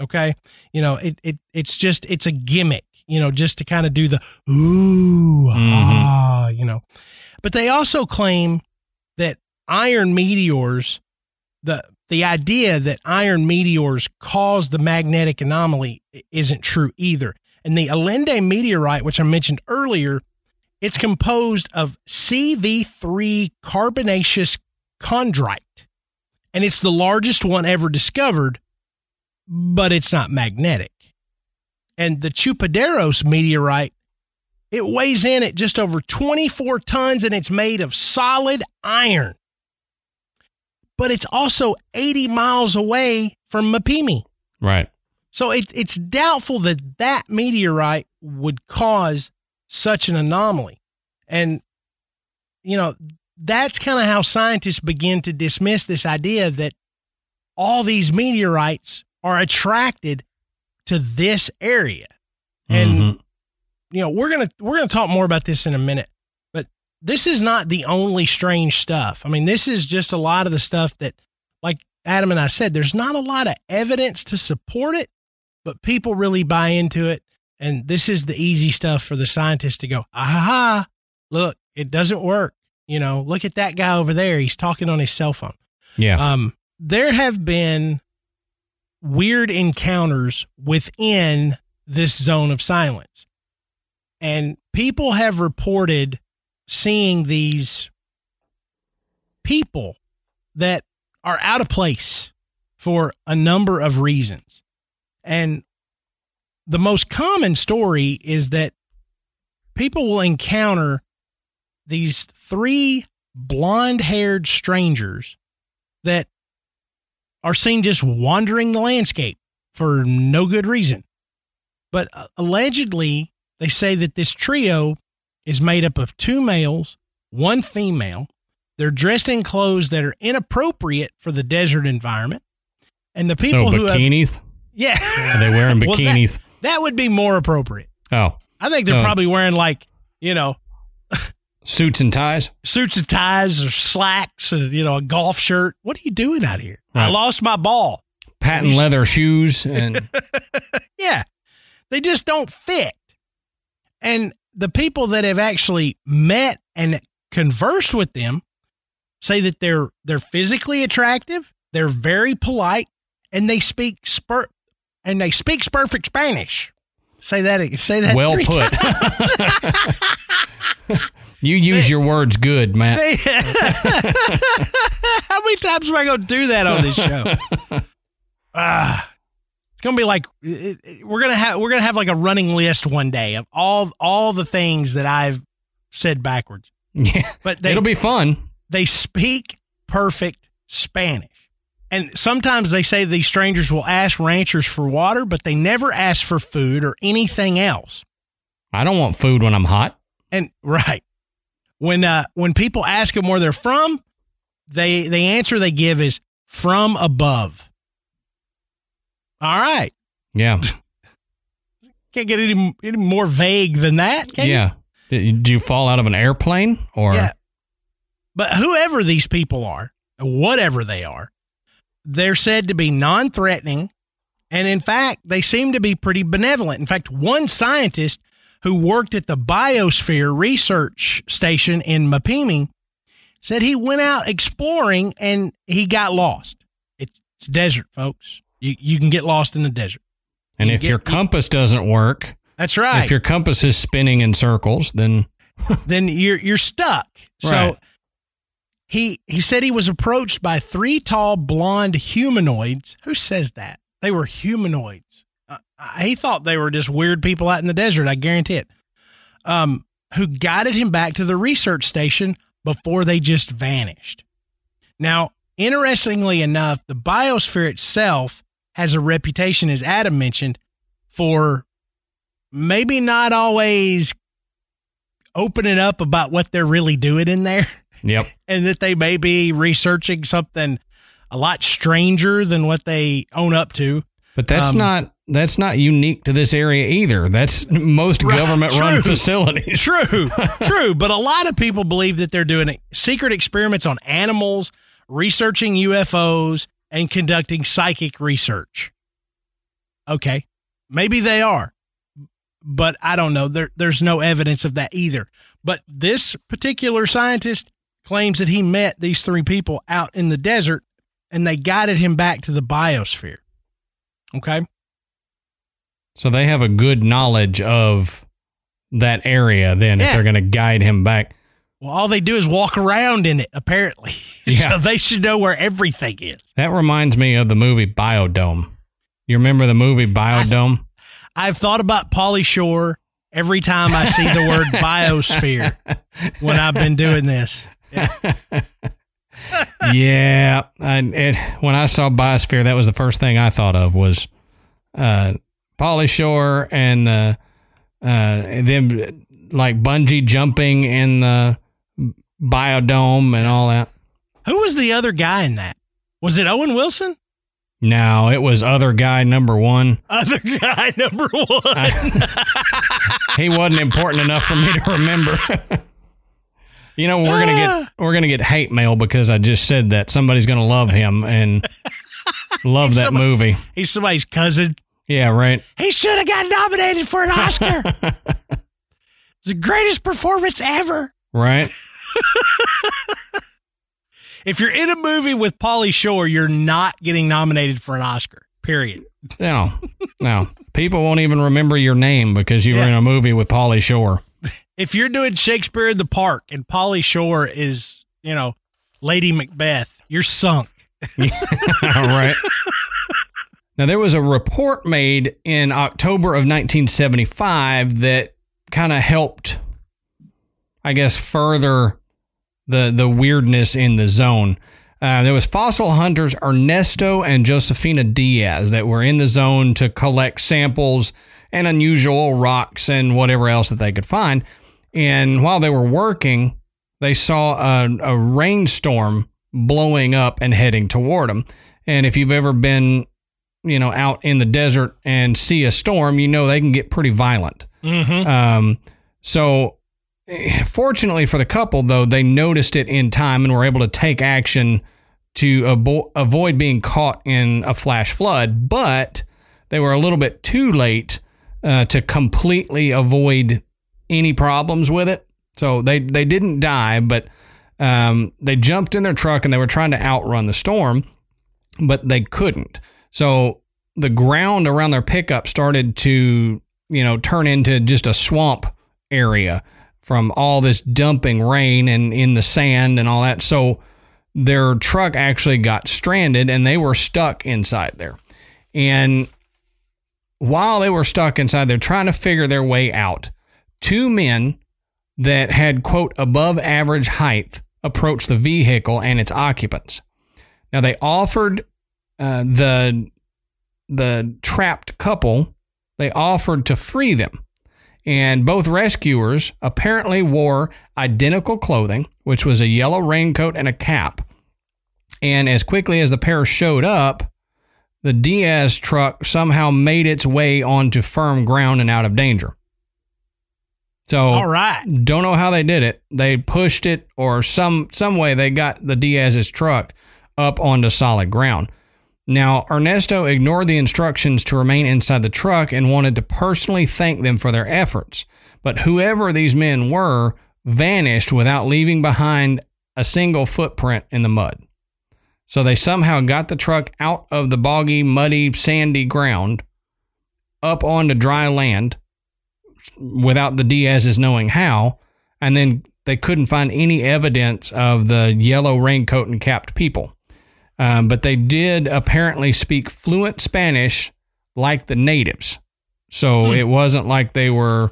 Okay? You know, it, it it's just it's a gimmick, you know, just to kind of do the ooh ah, you know. But they also claim that iron meteors the the idea that iron meteors cause the magnetic anomaly isn't true either. And the Allende meteorite, which I mentioned earlier, it's composed of CV3 carbonaceous chondrite. And it's the largest one ever discovered, but it's not magnetic. And the Chupaderos meteorite, it weighs in at just over 24 tons and it's made of solid iron. But it's also 80 miles away from Mapimi. Right. So it, it's doubtful that that meteorite would cause such an anomaly. And, you know, that's kind of how scientists begin to dismiss this idea that all these meteorites are attracted to this area. And, Mhm. you know, we're going to, we're going to talk more about this in a minute, but this is not the only strange stuff. I mean, this is just a lot of the stuff that, like Adam and I said, there's not a lot of evidence to support it, but people really buy into it. And this is the easy stuff for the scientists to go, aha, look, it doesn't work. You know, look at that guy over there. He's talking on his cell phone. yeah. Um, there have been weird encounters within this zone of silence. And people have reported seeing these people that are out of place for a number of reasons. And the most common story is that people will encounter these three blonde haired strangers that are seen just wandering the landscape for no good reason. But uh, allegedly, they say that this trio is made up of two males, one female. They're dressed in clothes that are inappropriate for the desert environment. And the people so who have, bikinis? yeah, Are they wearing Well, that- bikinis? That would be more appropriate. oh, I think they're So- probably wearing like, you know, suits and ties? suits and ties or slacks, or, you know, a golf shirt. What are you doing out here? I lost my ball. Patent These- leather shoes and Yeah. They just don't fit. And the people that have actually met and conversed with them say that they're they're physically attractive, they're very polite, and they speak spur and they speak perfect Spanish. Say that say that well put. you use your words good, Matt. How many times am I going to do that on this show? Ah, it's going to be like we're going to have we're going to have like a running list one day of all all the things that I've said backwards. Yeah. But they It'll be fun. they speak perfect Spanish. And sometimes they say these strangers will ask ranchers for water, but they never ask for food or anything else. I don't want food when I'm hot. And right when uh, when people ask them where they're from, they the answer they give is from above. All right, Yeah. can't get any any more vague than that. Can yeah. Did do you fall out of an airplane or Yeah. But whoever these people are, whatever they are, they're said to be non threatening. And in fact, they seem to be pretty benevolent. In fact, one scientist who worked at the Biosphere Research Station in Mapimi said he went out exploring and he got lost. It's, it's desert, folks. You, you can get lost in the desert. and you if get- your compass doesn't work, That's right. if your compass is spinning in circles, then then you're you're stuck. So Right. He he said he was approached by three tall blonde humanoids. Who says that? They were humanoids. Uh, he thought they were just weird people out in the desert. I guarantee it. Um, who guided him back to the research station before they just vanished. Now, interestingly enough, the biosphere itself has a reputation, as Adam mentioned, for maybe not always opening up about what they're really doing in there yep. and that they may be researching something a lot stranger than what they own up to. But that's Um, not that's not unique to this area either. That's most Right, government run facilities. True, true. But a lot of people believe that they're doing secret experiments on animals, researching UFOs, and conducting psychic research. Okay, maybe they are, but I don't know. There, there's no evidence of that either. But this particular scientist claims that he met these three people out in the desert and they guided him back to the biosphere. Okay. So they have a good knowledge of that area then if they're going to guide him back. Well, all they do is walk around in it, apparently. Yeah. so they should know where everything is. That reminds me of the movie Biodome. You remember the movie Biodome? I've thought about Pauly Shore every time I see the word biosphere when I've been doing this. Yeah, I, it, when I saw Biosphere, that was the first thing I thought of was uh, Pauly Shore and the uh, them like bungee jumping in the biodome and all that. Who was the other guy in that? Was it Owen Wilson? No, it was other guy number one. Other guy number one. He wasn't important enough for me to remember. You know, we're gonna get we're gonna get hate mail because I just said that somebody's gonna love him and love that Somebody- movie. He's somebody's cousin. Yeah, right. He should have got nominated for an Oscar. it's the greatest performance ever. Right. If you're in a movie with Pauly Shore, you're not getting nominated for an Oscar. Period. No, no. People won't even remember your name because you were in a movie with Pauly Shore. If you're doing Shakespeare in the Park and Pauly Shore is, you know, Lady Macbeth, you're sunk. All right. Now, there was a report made in October of 1975 that kind of helped, I guess, further the the weirdness in the zone. Uh, there was fossil hunters Ernesto and Josefina Diaz that were in the zone to collect samples and unusual rocks and whatever else that they could find. And while they were working, they saw a, a rainstorm blowing up and heading toward them. And if you've ever been, you know, out in the desert and see a storm, you know they can get pretty violent. Mm-hmm. Um, so, eh, fortunately for the couple, though, they noticed it in time and were able to take action to abo- avoid being caught in a flash flood. But they were a little bit too late uh, to completely avoid any problems with it. So they they didn't die, but um, they jumped in their truck and they were trying to outrun the storm, but they couldn't. So the ground around their pickup started to you know turn into just a swamp area from all this dumping rain and in the sand and all that. So their truck actually got stranded and they were stuck inside there. And while they were stuck inside, they're trying to figure their way out. Two men that had, quote, above average height approached the vehicle and its occupants. Now, they offered uh, the, the trapped couple, they offered to free them. And both rescuers apparently wore identical clothing, which was a yellow raincoat and a cap. And as quickly as the pair showed up, the Diaz truck somehow made its way onto firm ground and out of danger. So All right. don't know how they did it. They pushed it or some some way they got the Diaz's truck up onto solid ground. Now, Ernesto ignored the instructions to remain inside the truck and wanted to personally thank them for their efforts. But whoever these men were vanished without leaving behind a single footprint in the mud. So they somehow got the truck out of the boggy, muddy, sandy ground up onto dry land without the Diaz's knowing how, and then they couldn't find any evidence of the yellow raincoat and capped people. Um, but they did apparently speak fluent Spanish like the natives. So it wasn't like they were,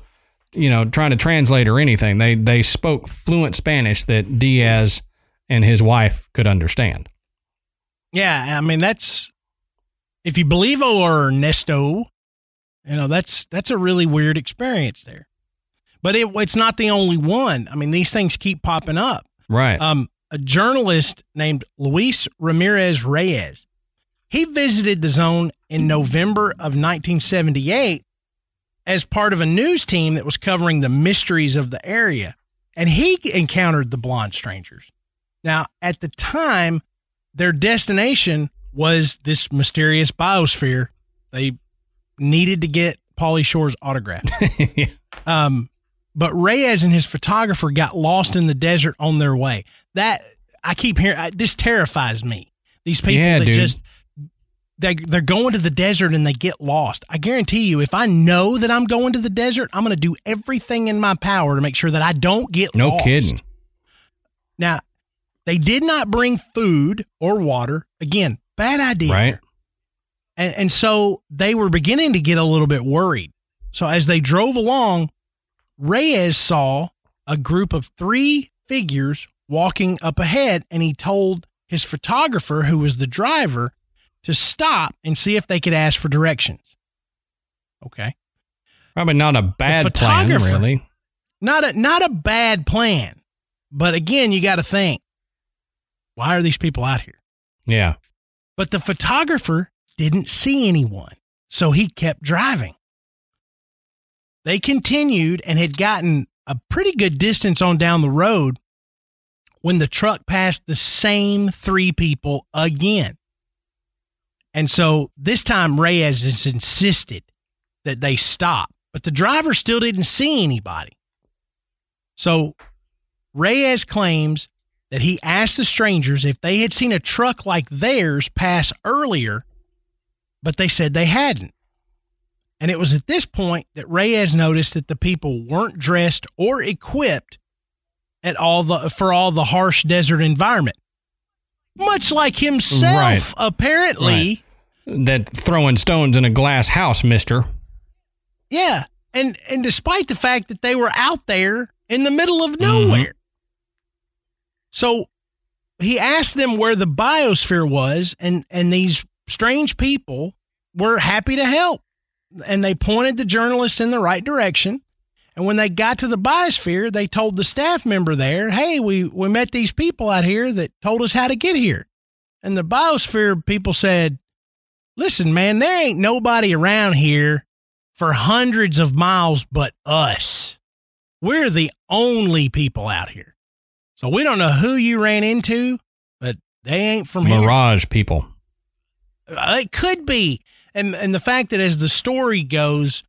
you know, trying to translate or anything. They they spoke fluent Spanish that Diaz and his wife could understand. Yeah, I mean that's if you believe or Ernesto, you know that's that's a really weird experience there. But it, it's not the only one. I mean, these things keep popping up. Right. Um, a journalist named Luis Ramirez Reyes. He visited the zone in November of 1978 as part of a news team that was covering the mysteries of the area, and he encountered the blonde strangers. Now, at the time, their destination was this mysterious biosphere. They needed to get Pauly Shore's autograph. yeah. Um, but Reyes and his photographer got lost in the desert on their way. That I keep hearing. I, this terrifies me. These people Yeah, that dude. just they they're going to the desert and they get lost. I guarantee you, if I know that I'm going to the desert, I'm going to do everything in my power to make sure that I don't get lost. No lost. kidding. Now, they did not bring food or water. Again, bad idea. Right. And, and so they were beginning to get a little bit worried. So as they drove along, Reyes saw a group of three figures walking up ahead, and he told his photographer, who was the driver, to stop and see if they could ask for directions. Okay. Probably not a bad plan, really. Not a not a bad plan. But again, you got to think, why are these people out here? Yeah. But the photographer didn't see anyone, so he kept driving. They continued and had gotten a pretty good distance on down the road when the truck passed the same three people again. And so this time Reyes has insisted that they stop, but the driver still didn't see anybody. So Reyes claims that he asked the strangers if they had seen a truck like theirs pass earlier, but they said they hadn't. And it was at this point that Reyes noticed that the people weren't dressed or equipped at all the for all the harsh desert environment. Much like himself, Right. apparently. That throwing stones in a glass house, mister. Yeah. And and despite the fact that they were out there in the middle of mm-hmm. nowhere. So he asked them where the biosphere was and and these strange people were happy to help. And they pointed the journalists in the right direction. And when they got to the biosphere, they told the staff member there, "Hey, we we met these people out here that told us how to get here." And the biosphere people said, "Listen, man, there ain't nobody around here for hundreds of miles but us. We're the only people out here. So we don't know who you ran into, but they ain't from here. Mirage people. Uh, It could be. And and the fact that as the story goes,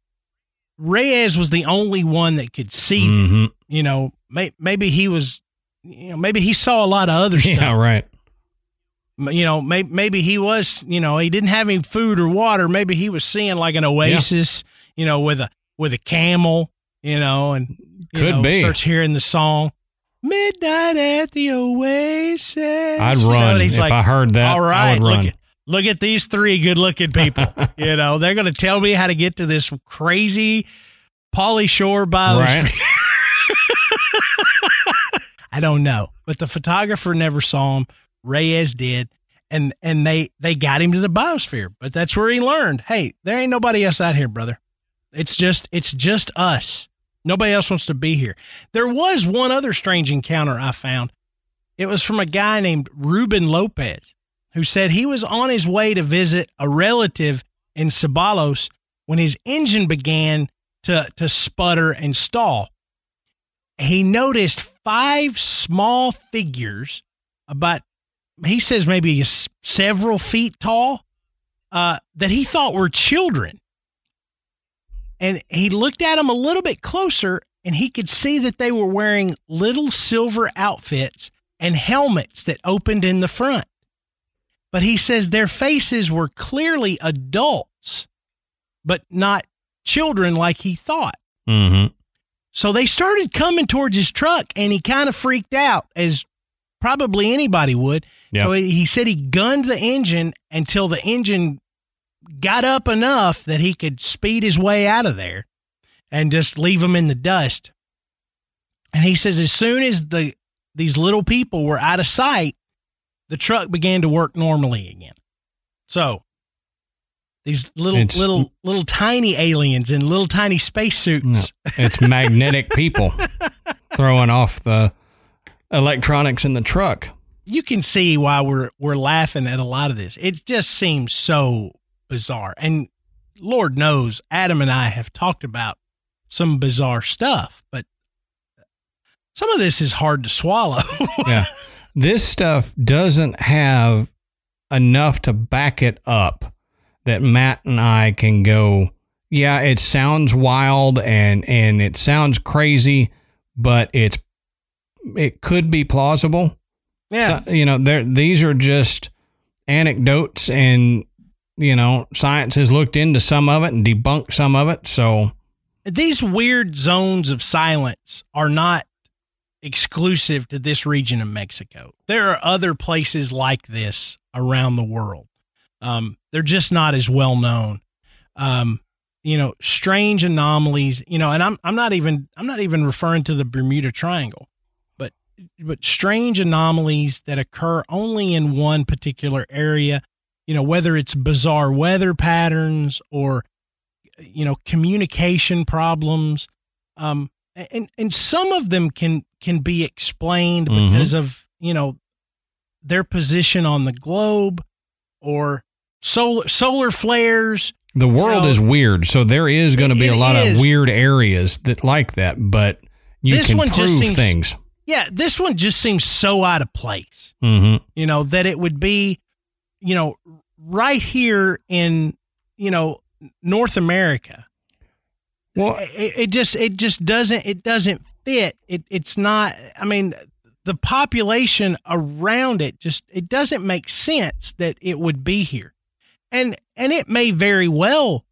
Reyes was the only one that could see them. hmm You know, may, maybe he was you know, maybe he saw a lot of other stuff. Yeah, right. You know, maybe maybe he was, you know, he didn't have any food or water. Maybe he was seeing like an oasis, you know, with a with a camel, you know, and you Could know, be. starts hearing the song "Midnight at the Oasis." I'd You know, run if like, I heard that. All right, I would run. look look at these three good-looking people. you know, they're going to tell me how to get to this crazy Pauly Shore biosphere. Right. I don't know, but the photographer never saw him. Reyes did, and and they they got him to the biosphere. But that's where he learned. Hey, there ain't nobody else out here, brother. It's just it's just us. Nobody else wants to be here. There was one other strange encounter I found. It was from a guy named Ruben Lopez, who said he was on his way to visit a relative in Ceballos when his engine began to to sputter and stall. He noticed five small figures about he says maybe several feet tall uh, that he thought were children. And he looked at them a little bit closer and he could see that they were wearing little silver outfits and helmets that opened in the front but he says their faces were clearly adults but not children like he thought hmm so they started coming towards his truck and he kind of freaked out, as probably anybody would. Yeah. So he he said he gunned the engine until the engine got up enough that he could speed his way out of there and just leave them in the dust. And he says as soon as the these little people were out of sight, the truck began to work normally again. So these little It's- little little tiny aliens in little tiny spacesuits. It's magnetic people throwing off the electronics in the truck. you can see why we're we're laughing at a lot of this. It just seems so bizarre. And Lord knows Adam and I have talked about some bizarre stuff, but some of this is hard to swallow. yeah. This stuff doesn't have enough to back it up that Matt and I can go, yeah, it sounds wild and and it sounds crazy, but it's it could be plausible. Yeah. So, you know, there these are just anecdotes and you know, science has looked into some of it and debunked some of it. So these weird zones of silence are not exclusive to this region of Mexico. There are other places like this around the world. Um, they're just not as well known. Um, you know, strange anomalies. You know, and I'm I'm not even I'm not even referring to the Bermuda Triangle, but but strange anomalies that occur only in one particular area. You know, whether it's bizarre weather patterns or you know communication problems. Um, and and some of them can can be explained Mhm. because of you know their position on the globe or solar solar flares the world know, is weird. So there is going to be a lot is. of weird areas that like that, but you This can one prove just seems- things. yeah this one just seems so out of place hmm you know that it would be you know right here in you know north america Well, it, it just it just doesn't it doesn't fit it it's not i mean the population around it just it doesn't make sense that it would be here. And and it may very well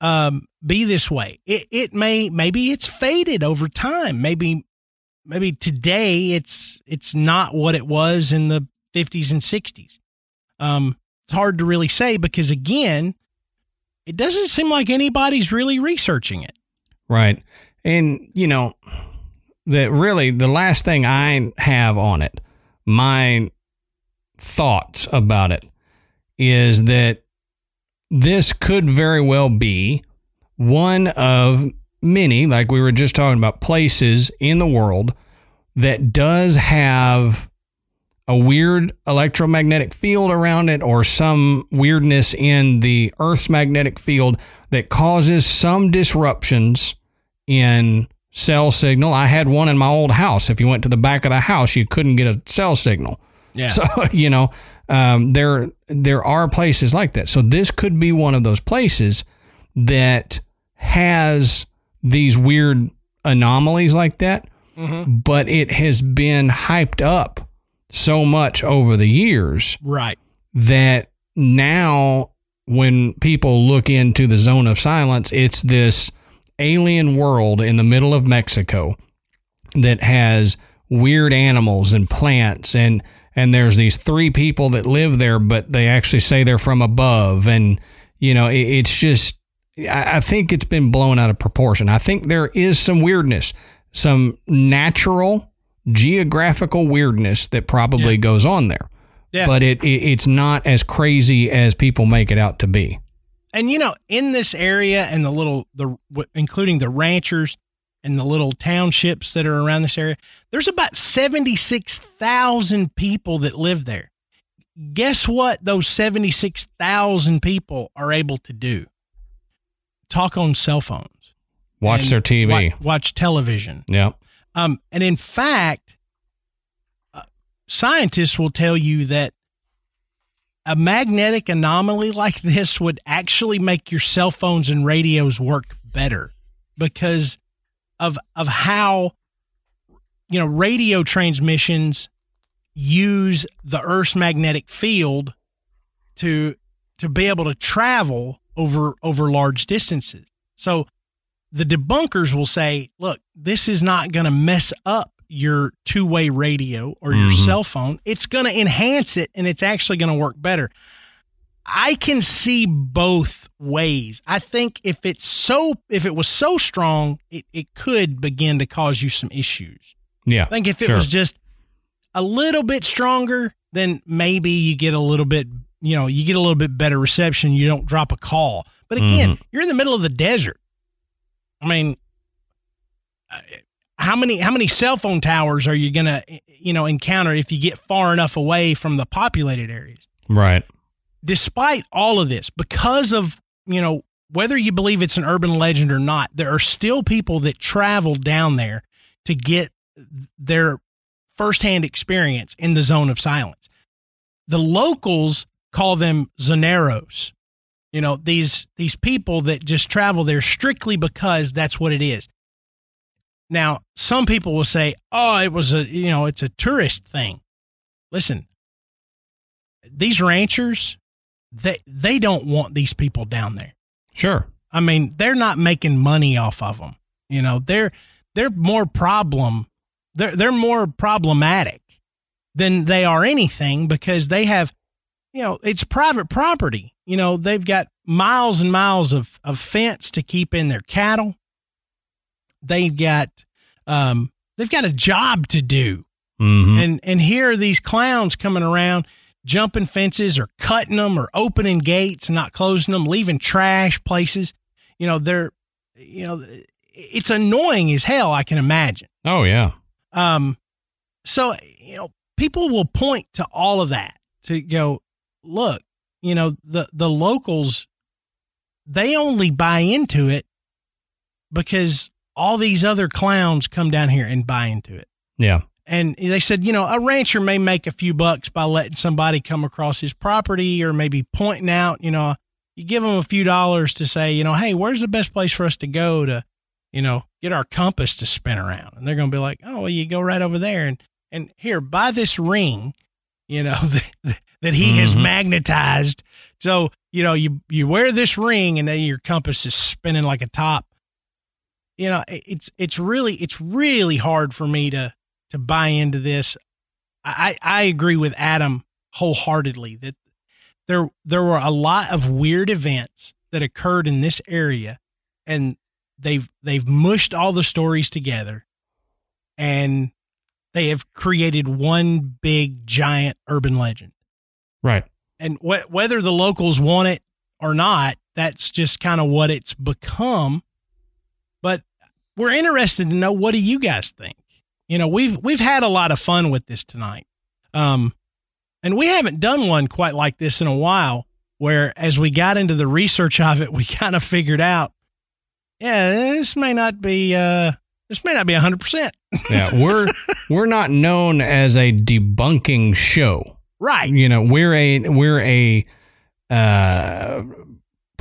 um be this way. It it may maybe it's faded over time. Maybe maybe today it's it's not what it was in the 50s and 60s um it's hard to really say because again it doesn't seem like anybody's really researching it. Right. And, you know, that really the last thing I have on it, my thoughts about it, is that this could very well be one of many, like we were just talking about, places in the world that does have a weird electromagnetic field around it or some weirdness in the Earth's magnetic field that causes some disruptions in cell signal. I had one in my old house. If you went to the back of the house, you couldn't get a cell signal. yeah So you know, um, there there are places like that. So this could be one of those places that has these weird anomalies like that, Mhm. but it has been hyped up so much over the years right that now when people look into the zone of silence, it's this alien world in the middle of Mexico that has weird animals and plants and and there's these three people that live there but they actually say they're from above and you know it, it's just I, I think it's been blown out of proportion i think there is some weirdness some natural geographical weirdness that probably Yeah. goes on there Yeah. but it, it it's not as crazy as people make it out to be. And you know in this area and the little the including the ranchers and the little townships that are around this area there's about 76,000 people that live there guess what those 76,000 people are able to do talk on cell phones Watch their TV. wa- watch television Yeah. Um, and in fact, uh, scientists will tell you that a magnetic anomaly like this would actually make your cell phones and radios work better because of of how you know radio transmissions use the Earth's magnetic field to to be able to travel over over large distances. So the debunkers will say, look, this is not going to mess up your two way radio or your Mhm. cell phone. It's going to enhance it and it's actually going to work better. I can see both ways. I think if it's so, if it was so strong, it, it could begin to cause you some issues. Yeah. I think if it Sure. was just a little bit stronger, then maybe you get a little bit, you know, you get a little bit better reception. You don't drop a call. But again, Mm-hmm. you're in the middle of the desert. I mean, I- how many how many cell phone towers are you gonna you know encounter if you get far enough away from the populated areas? Right. Despite all of this, because of you know whether you believe it's an urban legend or not, there are still people that travel down there to get their firsthand experience in the zone of silence. The locals call them zoneros. You know, these these people that just travel there strictly because that's what it is. Now, some people will say, "Oh, it was a, you know, it's a tourist thing." Listen, these ranchers, they they don't want these people down there. Sure. I mean, they're not making money off of them. You know, they're they're more problem they're they're more problematic than they are anything because they have you know, it's private property. You know, they've got miles and miles of, of fence to keep in their cattle. They've got um they've got a job to do. Mm-hmm. And and here are these clowns coming around jumping fences or cutting them or opening gates and not closing them, leaving trash places. You know, they're you know, it's annoying as hell, I can imagine. Oh yeah. Um so, you know, people will point to all of that to go, look, you know, the the locals they only buy into it because all these other clowns come down here and buy into it. Yeah. And they said, you know, a rancher may make a few bucks by letting somebody come across his property or maybe pointing out, you know, you give them a few dollars to say, you know, hey, where's the best place for us to go to, you know, get our compass to spin around? And they're going to be like, oh, well, you go right over there and and here, buy this ring, you know, that, that he has Mhm. magnetized. So, you know, you you wear this ring and then your compass is spinning like a top. You know, it's it's really it's really hard for me to to buy into this. I I agree with Adam wholeheartedly that there there were a lot of weird events that occurred in this area and they've they've mushed all the stories together and they have created one big giant urban legend Right. and wh- whether the locals want it or not, that's just kind of what it's become. We're interested to know what do you guys think? You know, we've we've had a lot of fun with this tonight, um, and we haven't done one quite like this in a while. Where as we got into the research of it, we kind of figured out, yeah, this may not be uh, this may not be hundred percent Yeah. We're we're not known as a debunking show. right. You know, we're a we're a uh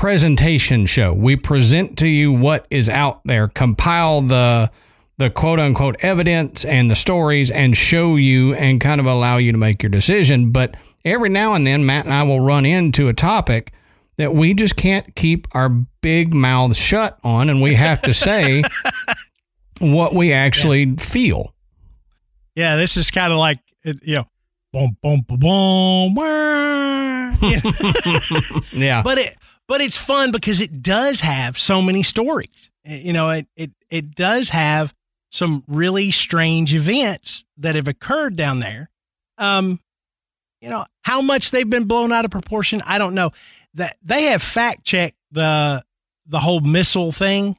presentation show. We present to you what is out there, compile the the quote unquote evidence and the stories and show you and kind of allow you to make your decision. But every now and then Matt and I will run into a topic that we just can't keep our big mouths shut on and we have to say what we actually feel. Yeah, this is kind of like it, you know, boom, boom, boom, boom. know? Yeah. but it but it's fun because it does have so many stories. You know, it it it does have some really strange events that have occurred down there. Um, you know, how much they've been blown out of proportion, I don't know. That they have fact checked the the whole missile thing.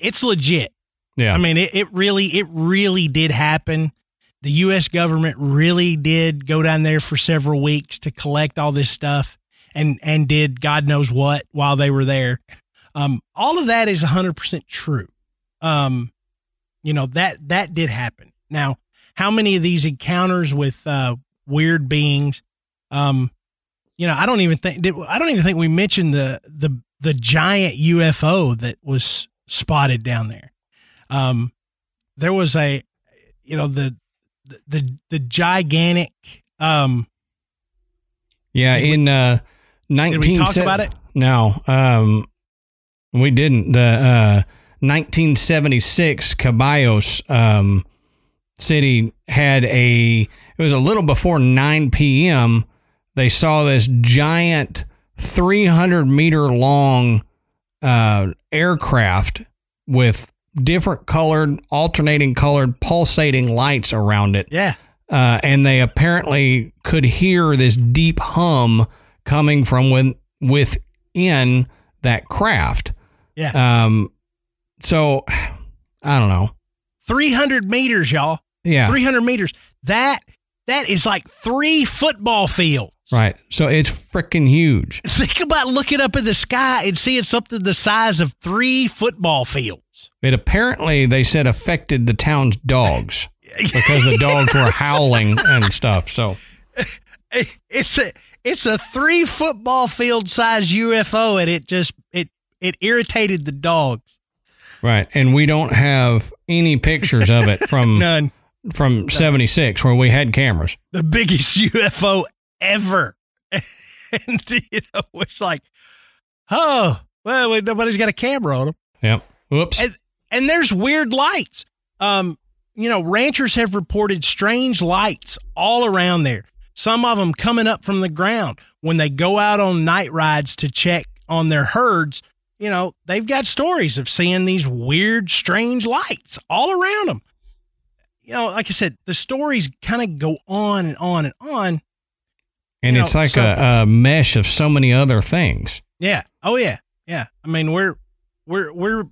It's legit. yeah. I mean, it, it really, it really did happen. The U.S. government really did go down there for several weeks to collect all this stuff, and and did God knows what while they were there. Um, all of that is hundred percent true. Um, you know that that did happen. Now, how many of these encounters with uh, weird beings? Um, you know, I don't even think did, I don't even think we mentioned the the the giant UFO that was spotted down there. Um, there was a, you know, the the the, the gigantic. Um, Yeah, in uh, did we 19 talk about it? No, um, we didn't. The uh, 1976 Ceballos um, city had a. It was a little before 9 p.m. They saw this giant 300 meter long uh, aircraft with different colored, alternating colored, pulsating lights around it Yeah, uh, and they apparently could hear this deep hum coming from with, within that craft. yeah. Um, so I don't know. 300 meters, y'all. Yeah. 300 meters. That that is like three football fields. Right. So it's freaking huge. Think about looking up in the sky and seeing something the size of three football fields. It apparently they said affected the town's dogs because the dogs were howling and stuff. So it's a it's a three football field size UFO, and it just it it irritated the dogs. Right, and we don't have any pictures of it from none from '76 where we had cameras. The biggest UFO ever, and you know it's like, oh well, nobody's got a camera on them. Yep. Whoops. And, and there's weird lights. Um, you know, ranchers have reported strange lights all around there. Some of them coming up from the ground when they go out on night rides to check on their herds. You know, they've got stories of seeing these weird, strange lights all around them. You know, like I said, the stories kind of go on and on and on. And You it's know, like so- a, a mesh of so many other things. Yeah. Oh yeah. Yeah. I mean, we're we're we're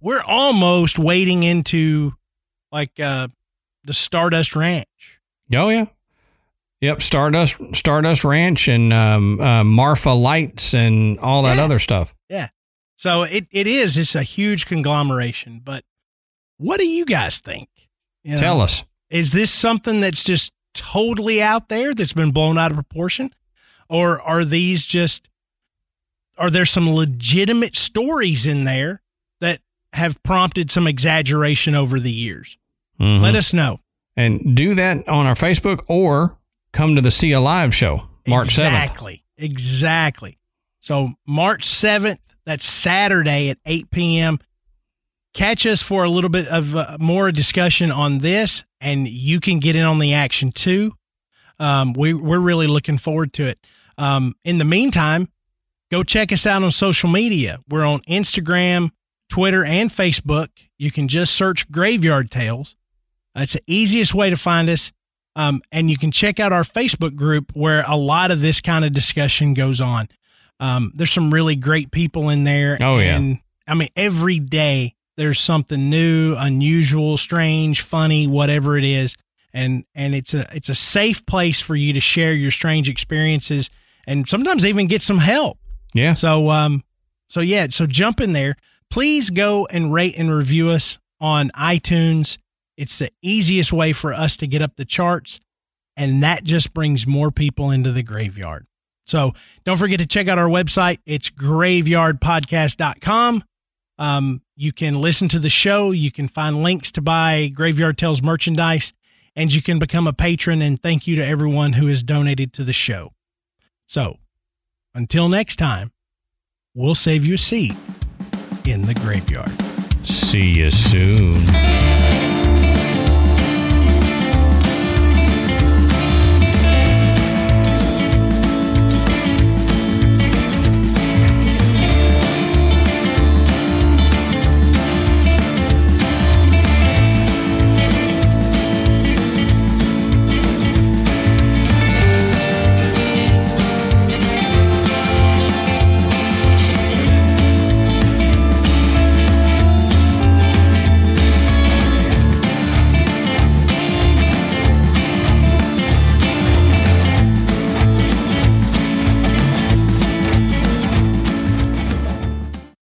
we're almost wading into like uh the Stardust Ranch. Oh yeah. Yep, Stardust Stardust Ranch and um, uh, Marfa Lights and all that Yeah. other stuff. Yeah. So it, it is it's a huge conglomeration, but what do you guys think? You know, Tell us. Is this something that's just totally out there that's been blown out of proportion? Or are these just are there some legitimate stories in there that have prompted some exaggeration over the years? Mhm. Let us know. and do that on our Facebook or come to the See Alive show March seventh. exactly. Exactly. So March 7th, that's Saturday at 8 p.m. Catch us for a little bit of uh, more discussion on this, and you can get in on the action too. Um, we, we're really looking forward to it. Um, in the meantime, go check us out on social media. We're on Instagram, Twitter, and Facebook. You can just search Graveyard Tales. That's the easiest way to find us. Um, and you can check out our Facebook group where a lot of this kind of discussion goes on. Um, there's some really great people in there. Oh, yeah. And I mean, every day there's something new, unusual, strange, funny, whatever it is. And, and it's a, it's a safe place for you to share your strange experiences and sometimes even get some help. Yeah. So, um, so yeah, so jump in there. Please go and rate and review us on iTunes. It's the easiest way for us to get up the charts, and that just brings more people into the graveyard. So don't forget to check out our website. It's graveyardpodcast.com. Um, you can listen to the show. You can find links to buy Graveyard Tales merchandise, and you can become a patron. And thank you to everyone who has donated to the show. So until next time, we'll save you a seat in the graveyard. See you soon.